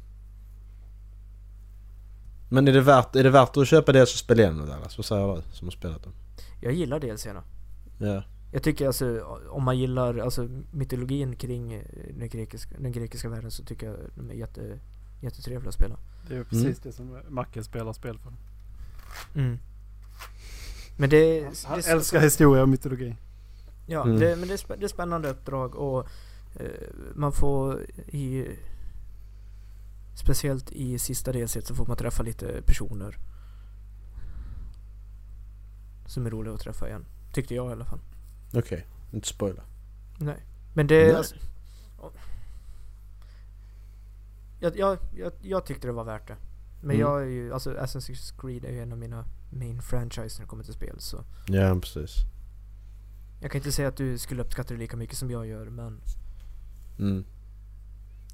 Men är det värt, är det värt att köpa det så spela igenom det Dallas? Vad säger du som har spelat dem? Jag gillar DLCerna. Ja. Jag tycker alltså om man gillar alltså, mytologin kring eh, den grekiska, den grekiska världen så tycker jag de är jätte, jättetrevliga att spela. Det är ju precis det som Macke spelar spel för. Mm. Men det, Han det, älskar historia och mytologi. Ja, Mm. det, men det är, det är spännande uppdrag och eh, man får i Speciellt i sista delset så får man träffa lite personer Som är roliga att träffa igen Tyckte jag i alla fall Okej. Inte spoila. Nej Men det Nej. alltså, jag, jag, jag, jag tyckte det var värt det Men Mm. jag är ju, alltså Assassin's Creed är ju en av mina main franchise när det kommer till spel så Ja, precis. Jag kan inte säga att du skulle uppskatta det lika mycket som jag gör men Mm.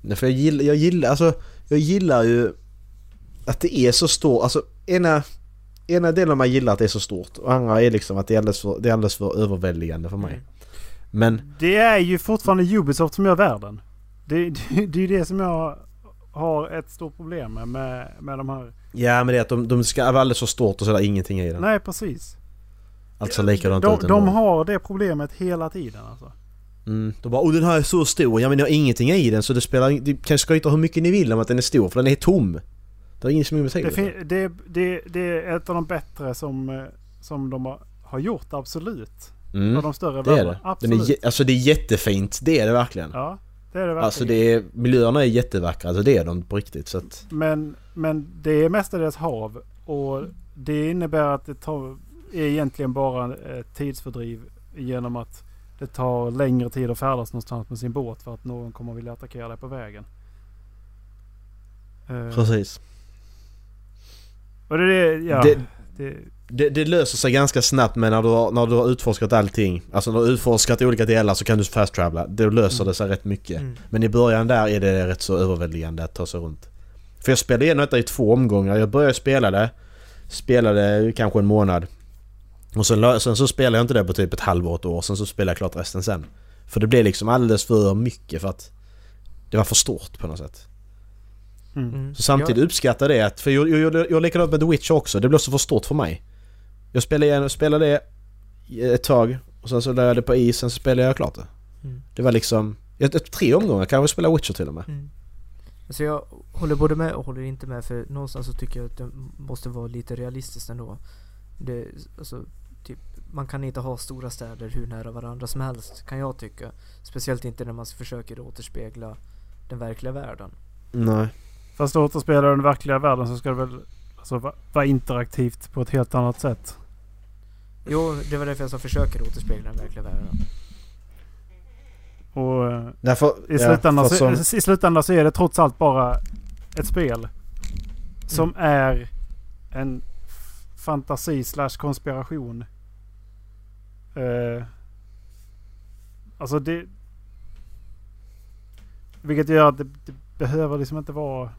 Nej, för jag gillar, jag gillar, alltså, jag gillar ju att det är så stort, alltså ena... ena delen av mig gillar att det är så stort och andra är liksom att det är alldeles för, det är alldeles för överväldigande för mig. Mm. Men Det är ju fortfarande Ubisoft som gör världen. Det, det, det är ju det som jag har ett stort problem med, med, med de här. ja men det är att de, de ska vara alldeles för stort och så är det ingenting i den. Nej precis. Allt ser likadant De, ut ändå. de har det problemet hela tiden alltså. Mm, de bara åh den här är så stor, ja men ni har ingenting i den så det spelar ing- Det kan skryta hur mycket ni vill om att den är stor för den är tom. Det har ingen som Det, betydelse. fin- det, det, det är ett av de bättre som, eh, som de har, gjort absolut. Mm, Av de större det är det. Absolut. är, alltså det är jättefint, det är det verkligen. Ja, det är det verkligen. Alltså det är, miljöerna är jättevackra, alltså det är de på riktigt så att... Men, men det är mestadels hav och det innebär att det tar, är egentligen bara ett tidsfördriv genom att det tar längre tid att färdas någonstans med sin båt för att någon kommer vilja attackera dig på vägen. Eh, Precis. och det, är det, ja, Det, det, det, det löser sig ganska snabbt men när du, har, när du har utforskat allting, alltså när du har utforskat olika delar så kan du fast travela. Då löser det sig rätt mycket. Mm. Men i början där är det rätt så överväldigande att ta sig runt. För jag spelade igenom detta i två omgångar. Jag började spela det, spelade kanske en månad. Och sen, sen så spelade jag inte det på typ ett halvår, ett år. Sen så spelade jag klart resten sen. För det blev liksom alldeles för mycket för att det var för stort på något sätt. mm. Mm. Så samtidigt uppskattar det att, för jag, jag, jag, jag likadant med The Witcher också, det blev så för stort för mig. Jag spelade, igen, spelade det ett tag och sen så lade jag det på is, sen så spelade jag klart det. Mm. Det var liksom, jag- tre omgångar kanske spela Witcher till och med. Mm. Alltså jag håller både med och håller inte med för någonstans så tycker jag att det måste vara lite realistiskt ändå. Det, alltså, typ, man kan inte ha stora städer hur nära varandra som helst kan jag tycka. Speciellt inte när man försöker återspegla den verkliga världen. Nej. Fast återspela den verkliga världen så ska det väl alltså, va- vara interaktivt på ett helt annat sätt. Jo, det var därför jag sa försöker återspegla den verkliga världen. Och eh, Därför, i, slutändan för så, som, i slutändan så är det trots allt bara ett spel. Som Mm. är en fantasi slash konspiration. Eh, alltså det... Vilket gör att det, det behöver liksom inte vara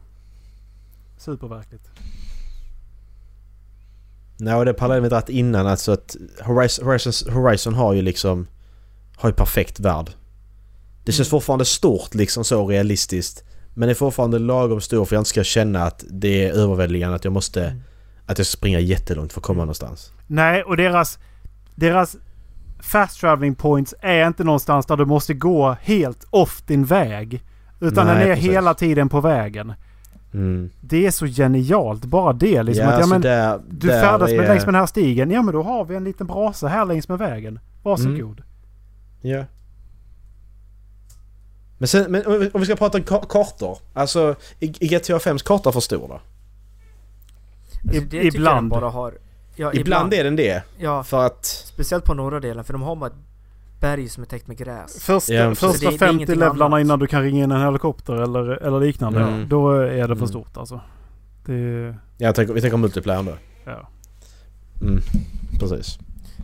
superverkligt. Nej och det pallade vi dratt innan alltså att Horizon, Horizon, Horizon har ju liksom Har ju perfekt värld. Det känns Mm. fortfarande stort liksom så realistiskt. Men det är fortfarande lagom stort för att jag inte ska känna att det är överväldigande att jag måste Mm. Att jag ska springa jättelångt för att komma någonstans. Nej, och deras, deras fast traveling points är inte någonstans där du måste gå helt off din väg. Utan Nej, den är precis. hela tiden på vägen. Mm. Det är så genialt. Bara det liksom. att, ja, men, där, du där färdas med, är- längs med den här stigen. Ja men då har vi en liten brasa här längs med vägen. Varsågod. Ja. Men sen, men om vi- om ska prata ka- kartor. Alltså, i, i GTA 5s karta för stor då? Alltså, I- ibland. bara har... Ja, Ibland är den det. Ja, För att... speciellt på norra delen för de har bara ett berg som är täckt med gräs. Första, Ja, första Det är- det är 50 ingenting levlarna innan du kan ringa in en helikopter eller, eller liknande. Mm. Då är det för Mm. stort alltså. Det, Jag tänker, vi tänker multiplayer då. ja. Mm, precis.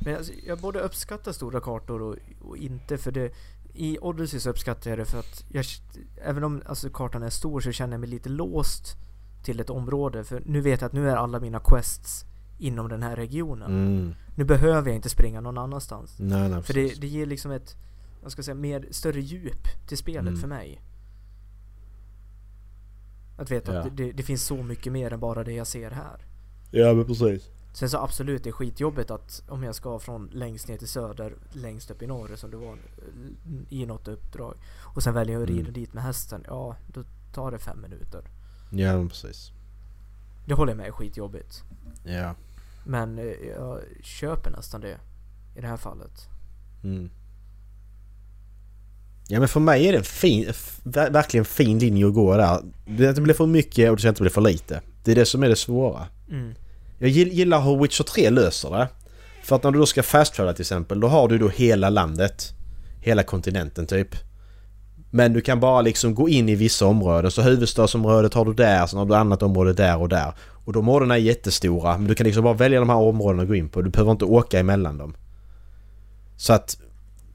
Men alltså, jag både uppskattar stora kartor och, och inte för det. I Odyssey så uppskattar jag det för att jag, även om alltså, kartan är stor så känner jag mig lite låst till ett område. För nu vet jag att nu är alla mina quests inom den här regionen. Mm. Nu behöver jag inte springa någon annanstans. Nej, nej, För det, det ger liksom ett, vad ska jag säga, mer, större djup till spelet Mm. för mig. Att veta Ja. att det, det finns så mycket mer än bara det jag ser här. Ja, men precis. Sen så absolut, det är skitjobbigt att om jag ska från längst ner till söder, längst upp i norr som det var i något uppdrag. Och sen väljer jag att rida Mm. dit med hästen. Ja, då tar det fem minuter. Ja, men precis. Det håller jag med är skitjobbigt. Ja. Men eh, jag köper nästan det i det här fallet. Mm. Ja men för mig är det en fin, verkligen fin linje att gå där. Det blir för mycket och det ska inte bli för lite. Det är det som är det svåra. Mm. Jag gill- gillar hur Witcher 3 löser det. För att när du då ska fast till exempel, då har du då hela landet. Hela kontinenten typ. Men du kan bara liksom gå in i vissa områden. Så huvudstadsområdet har du där, sen har du annat område där och där. Och de områdena är jättestora, men du kan liksom bara välja de här områdena att gå in på. Du behöver inte åka emellan dem. Så att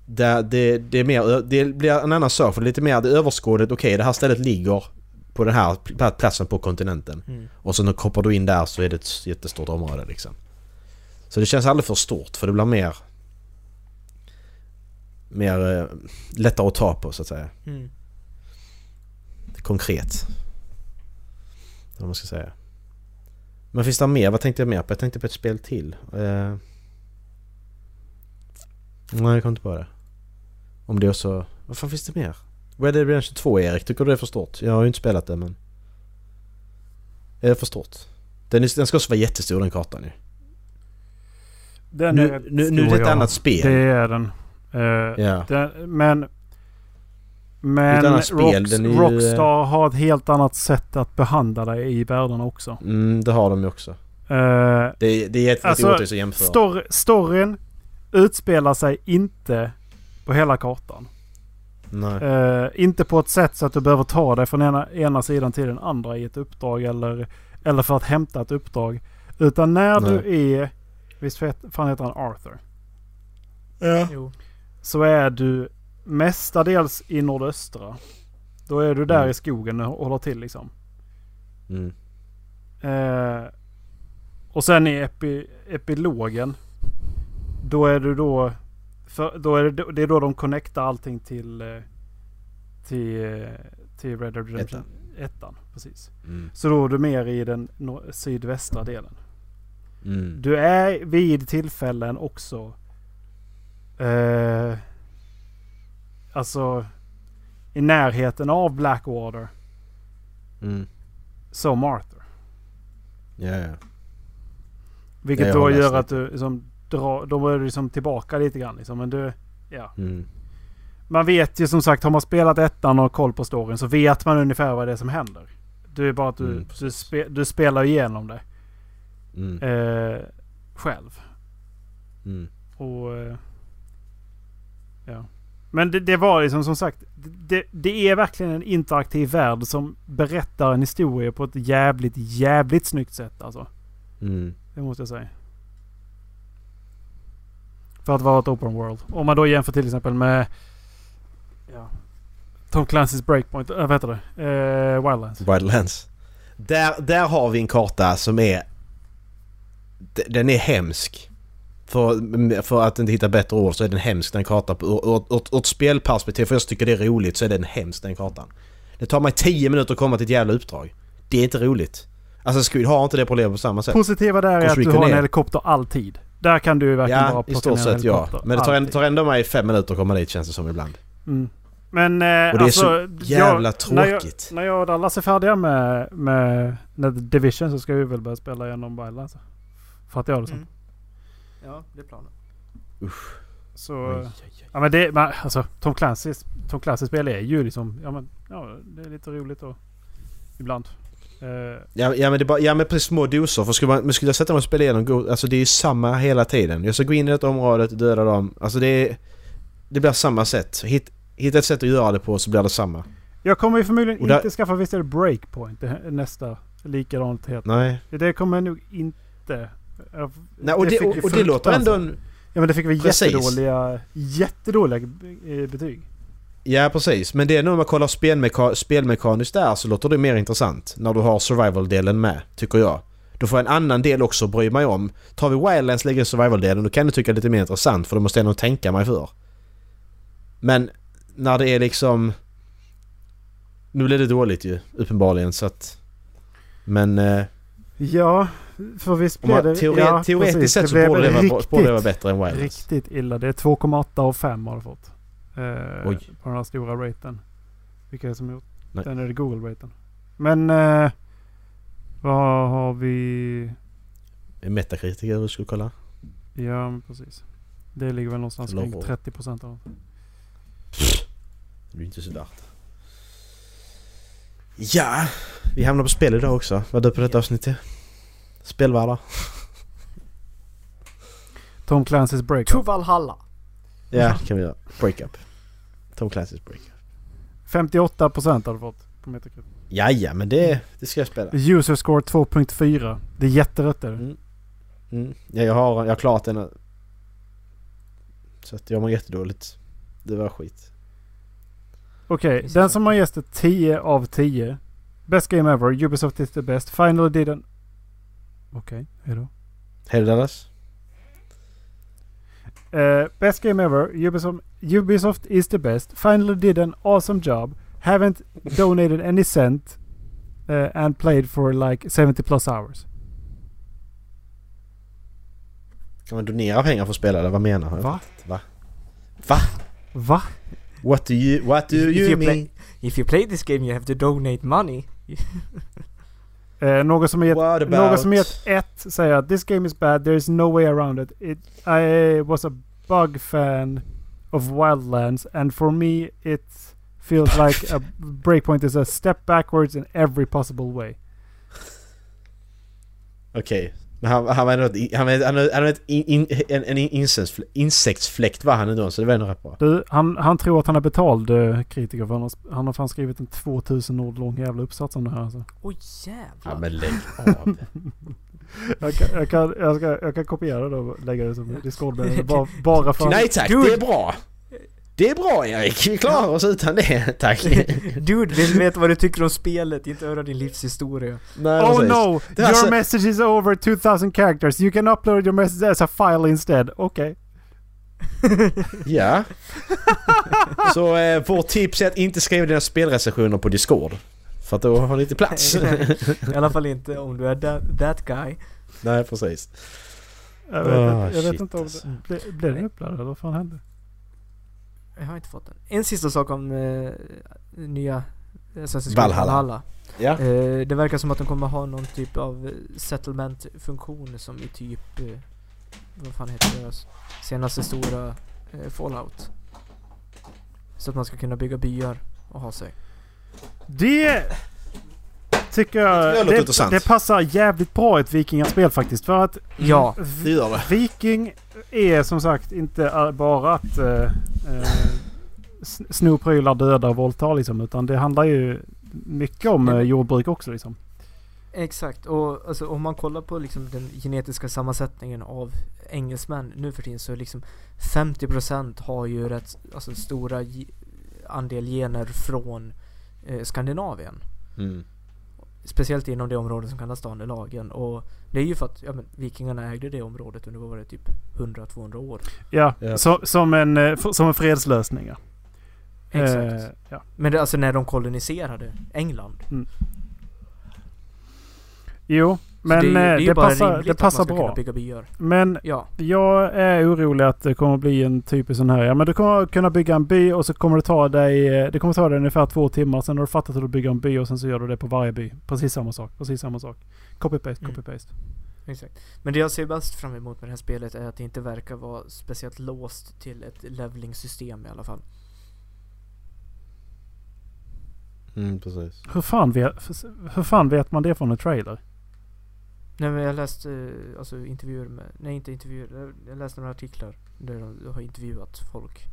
det, det, det, är mer, det blir en annan sak, för det är lite mer överskådligt. Okej, det här stället ligger på den här pl- platsen på kontinenten. Mm. Och sen hoppar du in där så är det ett jättestort område liksom. Så det känns aldrig för stort för det blir mer... Mer eh, lättare att ta på så att säga. Mm. Konkret. Vad man ska säga. Men finns det mer? Vad tänkte jag mer på? Jag tänkte på ett spel till. Eh... Nej, jag kom inte på det. Om det också... Vad fan finns det mer? Red Dead Redemption 2 Erik, tycker du det är för stort? Jag har ju inte spelat det men... Är det för stort? Den, är, den ska också vara jättestor den kartan ju. Den Nu- rätt nu- nu är det ett annat spel. Det är den. Eh, Ja. den men... Men Rocks, ju, Rockstar har ett helt annat sätt att behandla dig i världarna också. Mm, det har de ju också. Eh, Det, är- det är jätte- Alltså, att jämföra. story, storyn utspelar sig inte på hela kartan. Nej. Eh, inte på ett sätt så att du behöver ta dig från ena, ena sidan till den andra i ett uppdrag eller, eller för att hämta ett uppdrag. Utan när Nej. du är... Visst fan heter han Arthur? Jo. Så är du mestadels i nordöstra. Då är du där Mm. i skogen och håller till liksom. Mm. Eh, och sen i epi, epilogen. Då är du då... För, då är det, det är då de connectar allting till... eh, Till, eh, till Red Dead Redemption. Ettan. precis. Mm. Så då är du mer i den sydvästra delen. Mm. Du är vid tillfällen också... Eh, alltså... I närheten av Blackwater. Mm. Som Arthur. Ja, ja. Vilket Ja, då gör det. att du liksom drar... Då är du liksom tillbaka lite grann liksom. Men du... Ja. Mm. Man vet ju som sagt, har man spelat ettan och har koll på storyn så vet man ungefär vad det är som händer. Det är bara att du, Mm, du, spe, du spelar igenom det Mm. eh, själv. Mm. Och... Eh, ja. Men det, det var liksom som sagt. Det, det är verkligen en interaktiv värld som berättar en historia på ett jävligt, jävligt snyggt sätt alltså. Mm. Det måste jag säga. För att vara ett open world. Om man då jämför till exempel med... Ja, Tom Clancy's Breakpoint. Äh, vad heter det? Eh, Wildlands. Wildlands. Där, där har vi en karta som är... Den är hemsk. För, för att inte hitta bättre ord så är den hemsk den kartan. Ur, ur, ur, ur ett spelperspektiv, för jag tycker det är roligt, så är den hemsk den kartan. Det tar mig 10 minuter att komma till ett jävla uppdrag. Det är inte roligt. Alltså Squid har inte det problemet på samma sätt. Positiva där är att du har en helikopter alltid. Där kan du verkligen bara Ja, plocka i stort sett ja. Men det tar, ändå- tar ändå mig fem minuter att komma dit känns det som ibland. Mm. Men eh, Och det är alltså, så jävla jag, när jag, tråkigt. när jag och Dallas är färdiga med, med, med Division så ska vi väl börja spela igenom Wildlands. Fattar jag det som. Mm. Ja, det är planen. Så, Oj, ja men det, men, alltså Tom Clancy's, Tom Clancy's spel är ju liksom, ja men, ja det är lite roligt och ibland. Eh, Ja, ja men det är bara, ja men precis små doser. För skulle, man, men skulle jag sätta mig och spela igenom Go- Alltså det är ju samma hela tiden. Jag ska gå in i ett område, döda dem. Alltså det är... Det blir samma sätt. Hitt, hitta ett sätt att göra det på så blir det samma. jag kommer ju förmodligen Och där- inte skaffa, visst är det Breakpoint nästa likadant heter. Nej. Det kommer jag nog inte. Jag- Nej och det, och, och det låter ändå en... Ja men det fick vi Precis. jättedåliga, jättedåliga eh, betyg. Ja precis. Men det är nog när man kollar spelmeka, spelmekaniskt där så låter det mer intressant. När du har survival-delen med, tycker jag. Då får jag en annan del också bry mig om. Tar vi Wildlands lägger survival-delen då kan jag tycka det är lite mer intressant för då måste jag nog tänka mig för. Men när det är liksom... Nu blir det dåligt ju, uppenbarligen så att... Men... Eh, Ja, för visst blev det... teore, ja, teoretiskt precis. sett så blev borde det, vara, riktigt, borde det vara bättre än Wildlands. Riktigt illa. Det är 2,8 av 5 har det fått. Eh, Oj. på den här stora raten. Vilka är det som gjort? Nej. Den är det Google-raten. Men... Eh, vad har vi... En metakritiker du skulle kolla? Ja, men precis. Det ligger väl någonstans kring 30 procent av dem. Det blir inte så värt. Ja, vi hamnar på spel idag också. Vad döper detta avsnittet? Spelvärldar. Tom Clancy's Breakup. To Valhalla. Ja, kan vi göra. Breakup. Tom Clancy's Breakup. 58 procent har det fått på Metacritic. Ja, ja, men det, det ska jag spela. User score 2.4. Det är jätterött är det. Mm. Mm. Ja, jag har, jag har klarat den. Så att jag mår jättedåligt. Det var skit. Okej, Visst. den som har gett det 10 av 10 Best game ever. Ubisoft is the best. Finally didn't... Okej, hejdå. Hej då, Dallas. Uh, best game ever. Ubisoft, Ubisoft is the best. Finally did an awesome job. Haven't donated any cent. Uh, and played for like 70 plus hours. Kan man donera pengar för att spela eller vad menar han? Va? Va? Va? Va? What do you, what do If you you mean? play- If you play this game you have to donate money. Uh, någon som gett, about- någon som gett ett säger att this game is bad. There is no way around it. it. I was a bug fan of Wildlands and for me it feels like a breakpoint is a step backwards in every possible way. Okej. Men han, han var ändå ett, han var, han var, han var ett in, in, en, en insektsfl- insektsfläkt var han ändå så det var ändå rätt bra. Du, han, han tror att han är betald uh, kritiker för han har, han fan skrivit en 2000 ord lång jävla uppsats om det här alltså. Oj jävlar. Ja men lägg av. Jag kan, jag kan, jag ska, jag kan kopiera det och lägga det som discord bara, bara för Nej tack, Dude. det är bra! Det är bra Erik, vi klarar oss utan det, tack. Dude, vill veta vad du tycker om spelet, inte höra din livshistoria. Nej, Oh precis. no! Your alltså- message is over 2000 characters. You can upload your message as a file instead. Okej. Ja. Så eh, vårt tips är att inte skriva dina spelrecensioner på Discord. För att då har ni inte plats. I alla fall inte om du är that, that guy. Nej precis. Jag vet, Ah, inte- jag vet shit, inte om det... Ble, blev den uppladdad eller vad fan hände? Jag har inte fått den. En sista sak om eh, nya Assassin's Creed Valhalla. Valhalla. Ja. Eh, det verkar som att de kommer ha någon typ av eh, settlement-funktion som i typ... Eh, vad fan heter deras senaste stora eh, Fallout. Så att man ska kunna bygga byar och ha sig. Det tycker Det jag... Det, intressant. det passar jävligt bra i ett vikingaspel faktiskt. För att Ja. Det gör det. Viking är som sagt inte eh, bara att eh, sno prylar, döda och våldta liksom. Utan det handlar ju mycket om eh, jordbruk också liksom. Exakt, och alltså, om man kollar på liksom den genetiska sammansättningen av engelsmän nu för tiden så liksom 50% har ju rätt alltså, stora andel gener från eh, Skandinavien. Mm. Speciellt inom det område som kallas Danelagen. Och det är ju för att ja, men, vikingarna ägde det området under vad var det, typ 100-200 år. Ja, Ja. Så, som, en, eh, som en fredslösning ja. Exakt. Eh, ja. Men det, alltså när de koloniserade England. Jo, Så men det, är eh, det, är det, passar, det passar bra. bygga byar. Men Ja, jag är orolig att det kommer bli en typisk sån här. Ja men du kommer kunna bygga en by och så kommer det ta dig... eh, Det kommer ta dig ungefär två timmar. Sen har du fattat hur du bygger en by och sen så gör du det på varje by. Precis samma sak. Precis samma sak. Copy-paste, Mm. copy-paste. exakt. Men det jag ser bäst fram emot med det här spelet är att det inte verkar vara speciellt låst till ett leveling-system i alla fall. Mm, precis. Hur fan, vet, hur fan vet man det från en trailer? Nej men jag läste eh, alltså intervjuer med, nej inte intervjuer, jag- jag läste några artiklar där de har intervjuat folk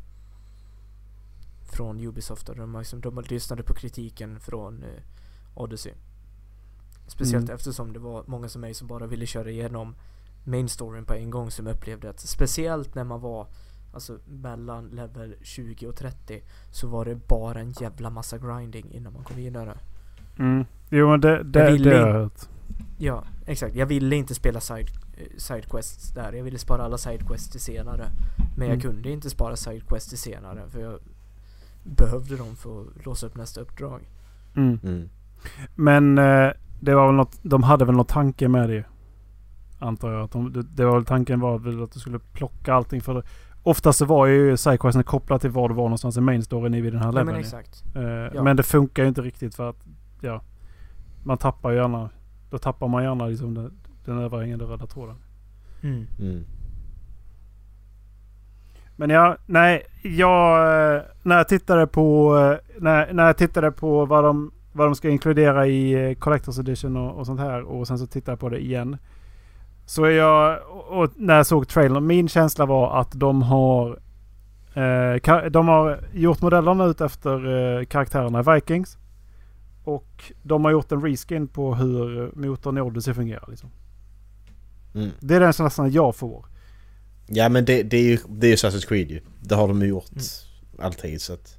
från Ubisoft och de, liksom, de lyssnade på kritiken från eh, Odyssey. Speciellt Mm. eftersom det var många som mig som bara ville köra igenom main storyn på en gång som upplevde att speciellt när man var alltså mellan level 20 och 30 så var det bara en jävla massa grinding innan man kom vidare. Mm. Jo men det, det, vill det har jag hört. Ja, exakt. Jag ville inte spela side, eh, sidequests där. Jag ville spara alla sidequests till senare. Men jag Mm. kunde inte spara sidequests till senare för jag behövde dem för att låsa upp nästa uppdrag. Mm. Mm. Men eh, det var väl något, de hade väl någon tanke med det. Antar jag. Att de, det, var väl tanken var väl att du skulle plocka allting. För det, oftast så var ju sidequesten kopplad till var du var någonstans i main storyn i den här Ja, leveln. men ju. exakt. Eh, Ja. Men det funkar ju inte riktigt för att ja, man tappar ju gärna. Då tappar man gärna liksom den, den överhängande röda tråden. Mm. Mm. Men ja, nej, jag... eh, När jag tittade på... eh, När, när jag tittade på vad de, vad de ska inkludera i eh, Collector's Edition och, och sånt här och sen så tittade jag på det igen. Så jag... Och, och när jag såg trailern, min känsla var att de har... Eh, de har gjort modellerna ut efter eh, karaktärerna i Vikings. Och de har gjort en reskin på hur motorn i Odyssey fungerar. Liksom. Mm. Det är den känslan jag får. Ja men det, det är ju det är ju Assassin's Creed ju. Det har de ju gjort Mm. alltid så att...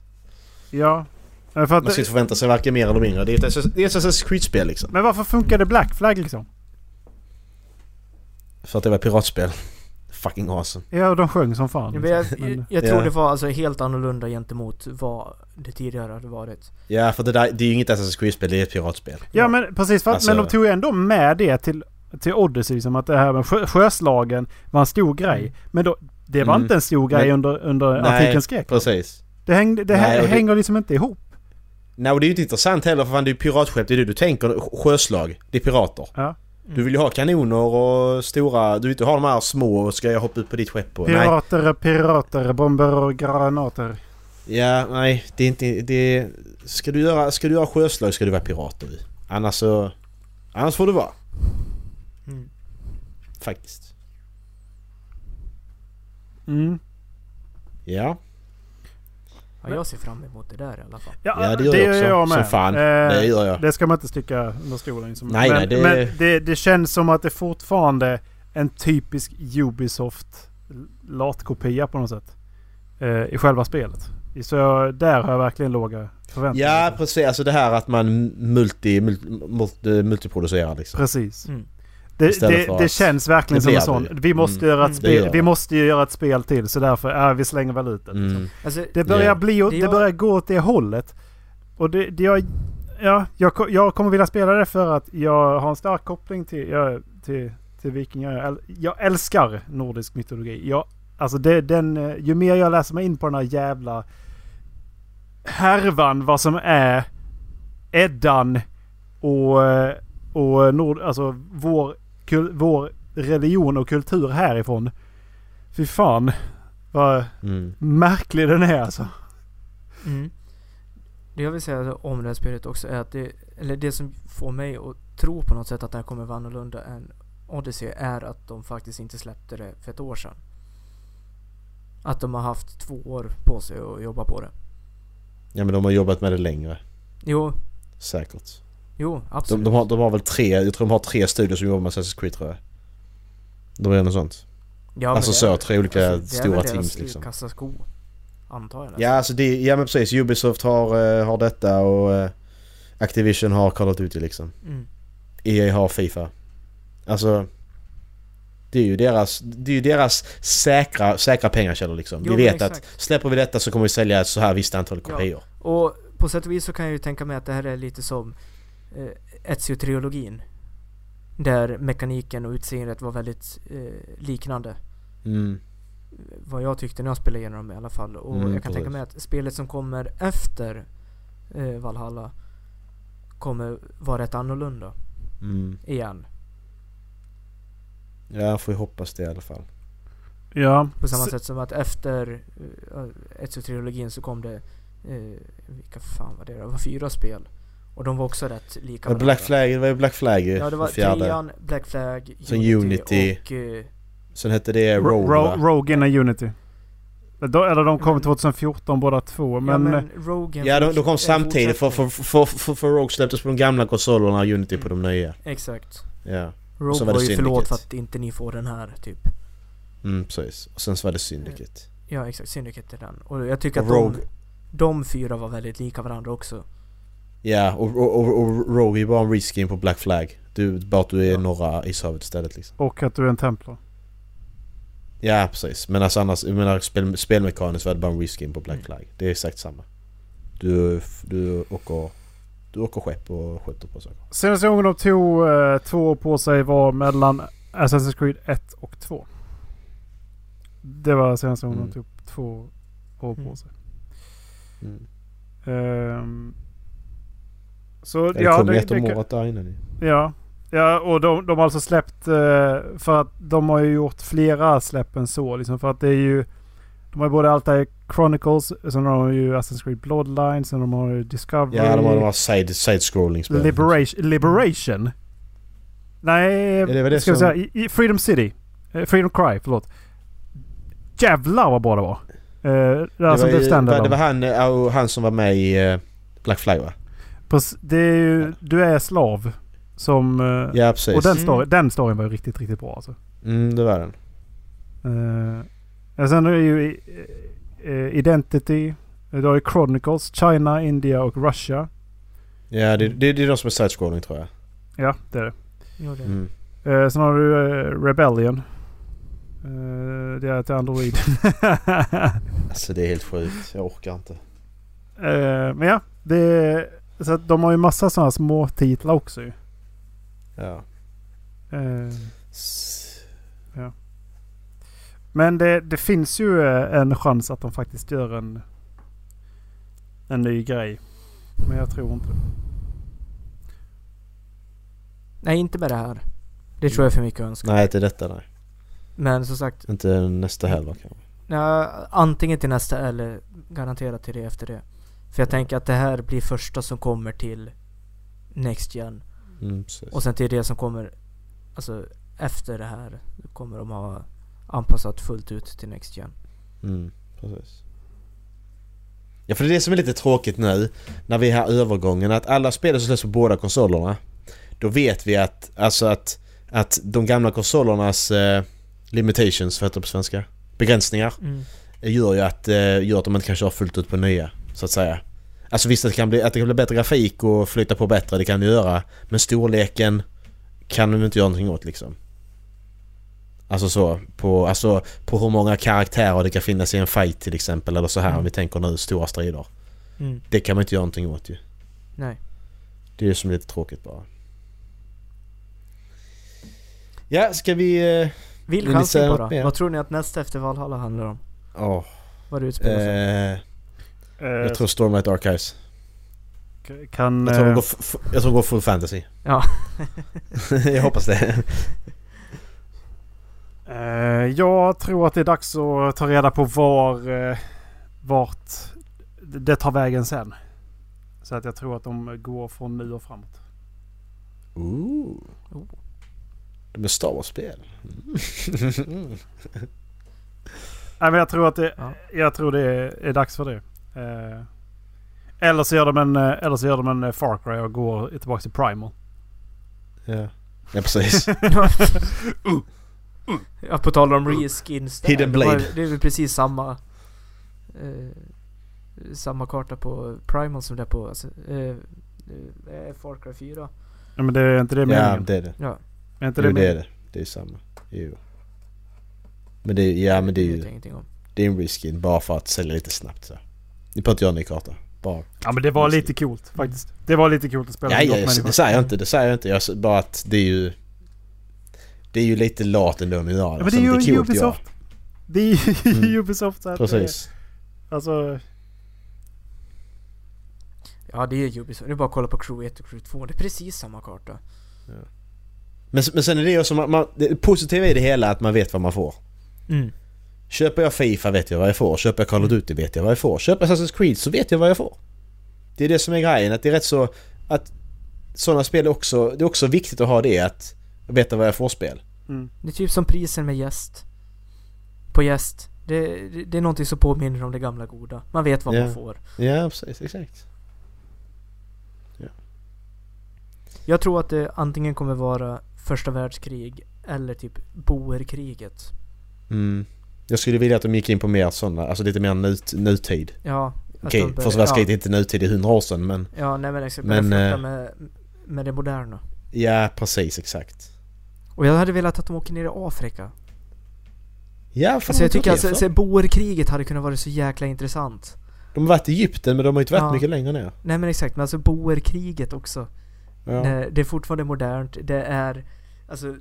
Ja. För att, Man ska inte förvänta sig varken mer eller mindre. Det är ett det är ett Assassin's Creed-spel liksom. men varför funkade Black Flag liksom? För att det var piratspel. Fucking awesome. Ja, de sjöng som fan. Jag, liksom. jag, Men- jag tror det var alltså helt annorlunda gentemot vad det tidigare hade varit. Ja, för det, där, det är ju inget Assassin's Creed-spel, det är ett piratspel. Ja men precis, för, Alltså- men de tog ju ändå med det till, till Odyssey. Liksom, att det här med sjö, sjöslagen var en stor grej. Men då, det var Mm. inte en stor grej Men- under, under Nej, antikens. Precis. Det, hängde, det, Nej, det- hänger liksom inte ihop. Nej, och det är ju inte intressant heller för fan det är ju piratskepp, det är det du tänker. Sjöslag. Det är pirater. Ja. Du vill ju ha kanoner och stora... Du vill inte ha de här små och ska jag hoppa upp på ditt skepp och... Nej. Pirater, pirater, bomber och granater. Ja, nej. Det är inte... Det är, ska, du göra, ska du göra sjöslag ska du vara pirater i. Annars så... Annars får du vara. Mm. Faktiskt. Mm. Ja. Ja, jag ser fram emot det där i alla fall. Ja, det gör jag också. jag med. Som fan. Eh, Det gör jag. Det ska man inte sticka under stolen. Liksom. Nej, men, nej, det- men det, det känns som att det fortfarande en typisk Ubisoft latkopia på något sätt. Eh, I själva spelet. Så där har jag verkligen låga förväntningar. Ja, precis. Alltså det här att man multi, multi, multi, multiproducerar liksom. Precis. Mm. Det, det, det känns verkligen det som en sån. Vi måste, Mm. göra ett Mm. Spel, gör vi måste ju göra ett spel till så därför äh, vi slänger väl ut det. Liksom. Mm. Alltså, Det börjar, Ja. bli, Det börjar gå åt det hållet. Och det, det jag, ja, jag, jag kommer vilja spela det för att jag har en stark koppling till, jag, till, till vikingar. Jag älskar nordisk mytologi. Jag, alltså det, den, eh, ju mer jag läser mig in på den här jävla härvan vad som är Eddan och, eh, och nord, alltså vår, kul, vår religion och kultur härifrån. Fy fan vad Mm. märklig den är alltså. Mm. Det jag vill säga om det här spelet också är att det, eller det som får mig att tro på något sätt att det här kommer vara annorlunda än Odyssey är att de faktiskt inte släppte det för ett år sedan. Att de har haft två år på sig att jobba på det. Ja men de har jobbat med det längre. Jo, Säkert. Jo De, absolut. de, har, de har väl tre, jag tror de har tre studier som jobbar med Assassin's Creed tror jag. De är något sånt. ja, alltså det så, är- tre olika det är väl stora teams liksom. kassa sko. Antar jag. Ja alltså det, ja men precis. Ubisoft har, eh, har detta och eh, Activision har Call of Duty liksom. Mm. EA har Fifa. Alltså... Det är ju deras, det är ju deras säkra, säkra pengakällor liksom. Jo, vi vet att släpper vi detta så kommer vi sälja så här visst antal Ja. kopior. Och på sätt och vis så kan jag ju tänka mig att det här är lite som Ezio-trilogin. Där mekaniken och utseendet var väldigt eh, liknande. Mm. Vad jag tyckte när jag spelade igenom dem i alla fall. Och Mm, jag kan tänka mig att spelet som kommer efter eh, Valhalla kommer vara rätt annorlunda Mm. igen. Ja, får vi hoppas det i alla fall. Ja. På samma S- sätt som att efter uh, Ezio-trilogin så kom det, eh, vilka fan var det? Det var fyra spel. Och de var också rätt lika det Black Flag, det var ju Black Flag Ja det var trean, Black Flag, Sen Unity. och... eh, Sen hette det Ro- Rogue va? Ro- Rogue in a Unity. Då, eller de kom Men- 2014 båda två. Men, ja men eh, Rogan Ja, de, de kom en samtidigt för, för, för, för, för Rogue släpptes på de gamla konsolerna och Unity på de nya. Exakt. Ja, Rogue så var, var ju förlåt för att inte ni får den här typ. mm, precis. Och sen så var det Syndicate. Ja exakt, Syndicate är den. Och jag tycker Och att Rogue. de, de fyra var väldigt lika varandra också. Ja, och, och, och, och Rogue är bara en reskin på Black Flag. Du, bara att du är Ja. norra ishavet istället liksom. och att du är en templar. Ja, precis. Men alltså annars, jag menar spel, spelmekaniskt var det bara en reskin på Black Mm. Flag. Det är exakt samma. Du, du åker... Du åker skepp och skjuter på saker. Senaste gången de tog eh, två år på sig var mellan Assassin's Creed 1 och 2. Det var senaste gången Mm. de tog två år på Mm. sig. Mm. Ehm, så det ja, kom det, ett om det, året där ju. ja, ja, och de, de har alltså släppt eh, för att de har ju gjort flera släpp än så. Liksom för att det är ju de har ju både Altair Chronicles, sen har de ju Assassin's Creed Bloodlines, sen de har ju Discovery. Ja, de har de här side, side-scrolling spel. Liberation. Liberation? Nej, det var det ska vi som- säga. i- i Freedom City. Eh, Freedom Cry, förlåt. Jävlar vad bra det var. Uh, Det alltså var, det, det var han, han som var med i Black Flag va? Det är ju, du är slav. Som... eh, Ja, precis. och den, Mm. story, den storyn var ju riktigt, riktigt bra alltså. Mm, det var den. Uh, sen är det ju eh, Identity. Du har ju Chronicles, China, India och Russia. Ja, det, det, det är de som är side-scrolling tror jag. Ja, det är det. Jo, det. Mm. Eh, sen har du eh, Rebellion. Eh, det är ett Android. Alltså det är helt sjukt. Jag orkar inte. eh, men ja, det är, så att de har ju massa sådana små titlar också ju. Ja. Eh, S- men det, det finns ju eh, en chans att de faktiskt gör en, en ny grej. Men jag tror inte. Nej, inte med det här. Det tror jag är för mycket att önska. Nej, inte detta nej. Men som sagt, Inte nästa heller kanske. ja, antingen till nästa eller garanterat till det efter det. För jag tänker att det här blir första som kommer till Next Gen. Mm. Och sen till det som kommer, alltså efter det här, kommer de ha anpassat fullt ut till Next Gen. Mm, precis. Ja för det är det som är lite tråkigt nu när vi har övergången att alla spel som släpps på båda konsolerna Då vet vi att, alltså att, att de gamla konsolernas eh, limitations, vad heter det på svenska? Begränsningar gör ju att, eh, gör att de inte kan köra fullt ut på nya så att säga. Alltså visst att det kan bli, att det kan bli bättre grafik och flytta på bättre, det kan det göra. Men storleken kan de inte göra någonting åt liksom. Alltså så, på, alltså, på hur många karaktärer det kan finnas i en fight till exempel eller så här Mm. om vi tänker nu stora strider. Mm. Det kan man inte göra någonting åt ju. Nej. Det är det som lite tråkigt bara. Ja, ska vi... eh, Vill Vill ni chansning bara. Vad tror ni att nästa efter Valhalla handlar om? Åh, Vad det utspelar sig? Eh, jag tror Stormlight Archives. kan, Jag tror de eh, går, jag tror de går full fantasy. Ja. jag hoppas det. Eh, jag tror att det är dags att ta reda på var eh, vart det tar vägen sen. Så att jag tror att de går från nu och framåt. Ooh. Oh. De är Star Wars-spel. Nej, men jag tror att det, Ja. jag tror det är, är dags för det. Eh, eller så gör de en, eh, eller så gör de en eh, Far Cry och går tillbaka till Primal. ja. ja, precis. Ja, på tal om reskins där. Hidden det Blade. Det är väl precis samma... Eh, samma karta på Primal som det är på... Alltså, eh, eh, Far Cry 4. Ja, men det är inte det ja, meningen. det är det. Ja, är inte Jo, det det är det. Det är samma. Jo. Men det, ja men det är ju det är en reskin bara för att sälja lite snabbt så. Ni behöver inte göra en ny karta. Bara. Ja men det var lite coolt faktiskt. Det var lite coolt att spela Ja, med ja, människor. det säger jag inte. Det säger jag inte. Jag s- bara att det är ju... Det är ju lite lat ändå ni gör Ja, det. men det är ju coolt att göra. Ubisoft. Det är ju Mm. Ubisoft så att, Precis. Alltså... Ja, det är Ubisoft. Det är bara att kolla på Crew 1 och Crew 2. Det är precis samma karta. Men, men sen är det ju som man, man, det positiva i det hela att man vet vad man får. Mm. Köper jag Fifa vet jag vad jag får. Köper jag Call of Duty vet jag vad jag får. Köper jag Assassin's Creed så vet jag vad jag får. Det är det som är grejen. Att det är rätt så... Att sådana spel är också... Det är också viktigt att ha det att veta vad jag får spel. Mm. Det är typ som prisen med gäst. På gäst. Det, det, det är någonting som påminner om det gamla goda. Man vet vad Ja. man får. Ja, precis. Exakt. Jag tror att det antingen kommer vara första världskrig eller typ boerkriget. Mm. Jag skulle vilja att de gick in på mer sådana, alltså lite mer nut, nutid. Ja. att Okej, börjar- första världskriget är ja, inte nutid i hundra år sedan men... ja, nej men exakt. Men, Men, eh, med, med det moderna. Ja, precis exakt. Och jag hade velat att de åker ner i Afrika. Ja, fan, Alltså jag tycker det alltså, boerkriget hade kunnat vara så jäkla intressant. De har varit i Egypten men de har inte varit Ja. mycket längre ner. Nej men exakt, men alltså boerkriget också. Ja. Nej, det är fortfarande modernt. Det är alltså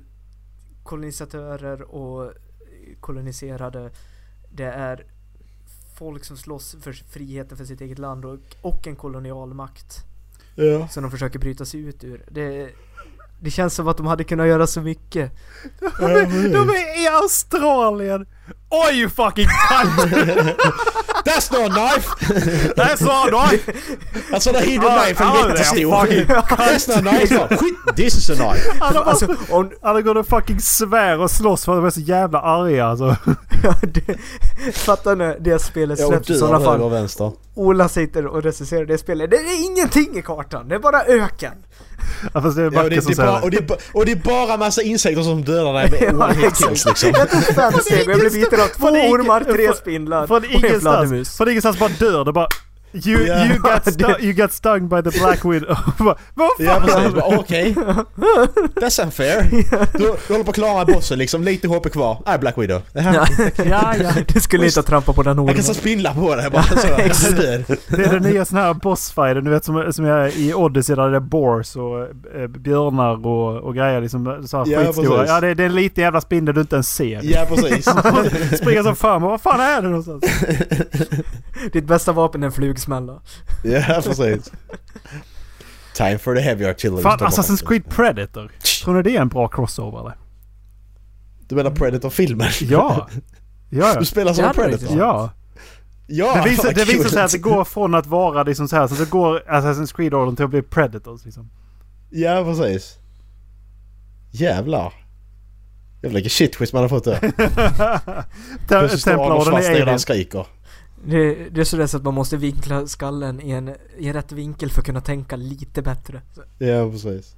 kolonisatörer och koloniserade. Det är folk som slåss för friheten för sitt eget land och, och en kolonialmakt ja. som de försöker bryta sig ut ur. Det, det känns som att de hade kunnat göra så mycket. De är, de är i Australien! Oj you fucking cunt! That's not a knife! That's not right! Alltså det hidden Ja, knife är jättestor. That's not a knife! This is a knife! Alla bara, Alltså, om, alla går och fucking svär och slåss för att de är så jävla arga alltså. ja, det, fatta när det spelet släpps i sådana fall. Ola sitter och recenserar det spelet. Det är ingenting i kartan, det är bara öken. Ja, fast det är Ja, och, Backe det, som det är bara, säger och, det och det är bara massa insekter som dödar dig med Ja, one hit kills liksom. Jag tog fem steg och jag blev biten av två ormar, tre spindlar Från och en ingenstans, fladdermus. från ingenstans bara dör det bara You, Ja. you, got stu- you got stung by the Black Widow. Vad Ja fan? precis, Bara, okej. That's unfair. Du, du håller på att klara bossen liksom, lite HP kvar. Nej, Black Widow. Ja, Ja, ja. Du skulle inte ha trampat på den jag ormen. kan så spindlar på det bara så. Det är den nya sån här bossfighten, du vet som, som är i Odyssey där det är bors och eh, björnar och, och grejer liksom. Så här Ja, skitstora. precis. Ja, det, det är en liten jävla spindel du inte ens ser. Ja precis. Springer som fan, vad fan är det någonstans? Ditt bästa vapen är en flugsmälla. Ja precis. Time for the heavy artillery. Fan, Assassin's. Creed Predator. Tror ni det är en bra crossover eller? Du menar Predator-filmen? Ja. Ja, ja. Du spelar som Ja, en det är Predator? ja. Ja, Det visar, det visar sig att det går från att vara liksom så här, så det går Assassin's Creed-orden till att bli Predators liksom. Ja precis. Jävlar. Jävlar vilken shit man har fått där. Plötsligt står Arnold Schwarzenegger han skriker. Det, det är sådär så att man måste vinkla skallen i en, i en rätt vinkel för att kunna tänka lite bättre. Ja precis.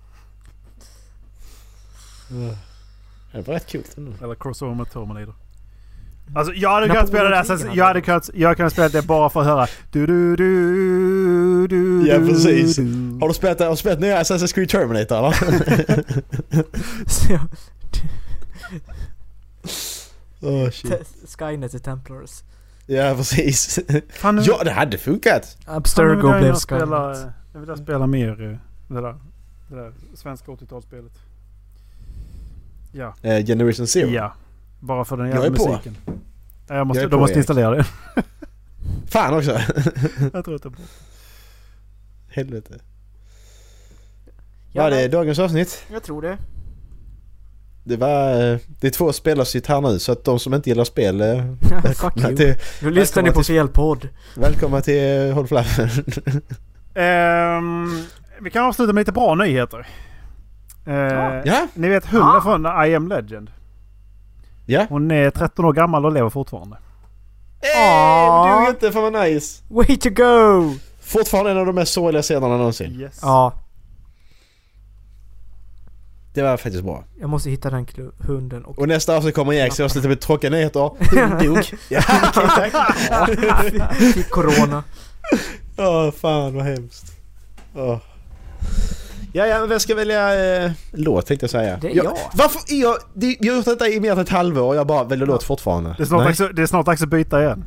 Det var rätt kul ändå. Eller crossover med Terminator. Alltså jag hade kunnat spela det krigen jag hade kunnat, jag hade kunnat spela det bara för att höra du du du du Ja, precis. Har du spelat, har du spelat nya Assassin's Creed Terminator eller? Åh shit. Skynet är Templars. Ja precis. Fan, Ja det hade funkat. Abstergo blev Skynet. jag vill spela mer eh, det där, det där svenska 80-talsspelet. Ja. Eh, Generation Zero. Ja. Bara för den jävla på. musiken. Ja, Jag måste, Jag är de på, måste Erik. installera det. Fan också. jag tror att det är bra. Helvete. Ja, Var det dagens avsnitt? Jag tror det. Det var... eh, Det är två spelarsitt här nu så att de som inte gillar spel... eh, Ja, fuck Välkomna you. till, Nu lyssnar ni på till- fel podd. välkomna till eh, Håll. Ehm, vi kan avsluta med lite bra nyheter. Eh, Ja? Ni vet Hulla Ah. från I am Legend. Ja? Hon är 13 år gammal och lever fortfarande. Åh. Dug inte, fan vad nice. Way to go! Fortfarande en av de mest sorgliga scenerna någonsin. Yes. Ja, Det var faktiskt bra. jag måste hitta den hunden och... Och nästa avsnitt kommer Erik så jag slutar med tråkiga nyheter. Hon dog. Ja, okej, tack. Fick corona. Åh, fan vad hemskt. Åh. Ja, ja, men vem ska välja eh, låt tänkte jag säga. Det är jag. Varför? Jag, det, jag har gjort detta i mer än ett halvår och jag bara väljer låt fortfarande. Det är snart dags, att- det är snart dags att byta igen.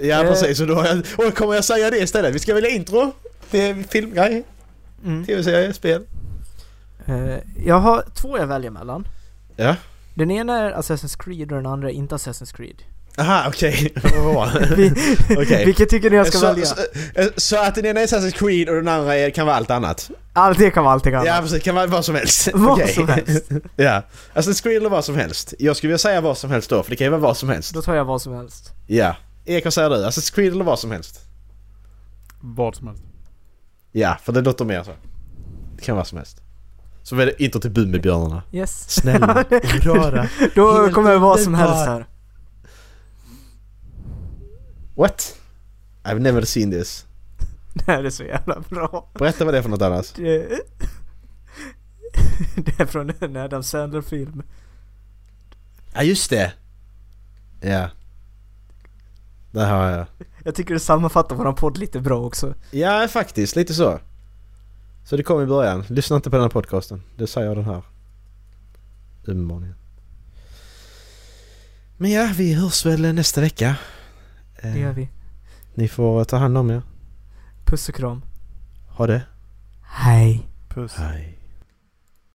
Ja Eh. precis, och då, har jag, och kommer jag säga det istället. Vi ska välja intro till filmgrej, Mm. tv-serie, spel. Eh, jag har två jag väljer mellan. Ja. Den ena är Assassin's Creed och den andra är inte Assassin's Creed. Aha, okej. Vi- Okej. Vilket tycker ni jag ska så, välja? så, eh, så att den ena är Assassin's Creed och den andra är, kan vara allt annat? Allt det kan vara allting annat. Ja precis, kan vara vad som helst. Vad Okej. som helst. ja. Assassin's Creed eller vad som helst. Jag skulle vilja säga vad som helst då, för det kan ju vara vad som helst. Då tar jag vad som helst. Ja. Erik, vad säger du? Assassin's Creed eller vad som helst? Vad som helst. Ja, för det låter mer så. Det kan vara vad som helst. Så det intro till Bumbibjörnarna. Yes. Snälla rara. Då Helt kommer vad som helst här. What? I've never seen this. Det här är så jävla bra. Berätta vad det är för något annars. Det, det är från en Adam Sandler-film. Ja, just det. Ja. Där har jag. Jag tycker det sammanfattar våran podd lite bra också. Ja, faktiskt. Lite så. Så det kom i början. Lyssna inte på den här podcasten. Det säger den här. Uppenbarligen. Men ja, vi hörs väl nästa vecka. Eh, Det gör vi. Ni får ta hand om er. Puss och kram. Ha det. Hej. Puss. Hej.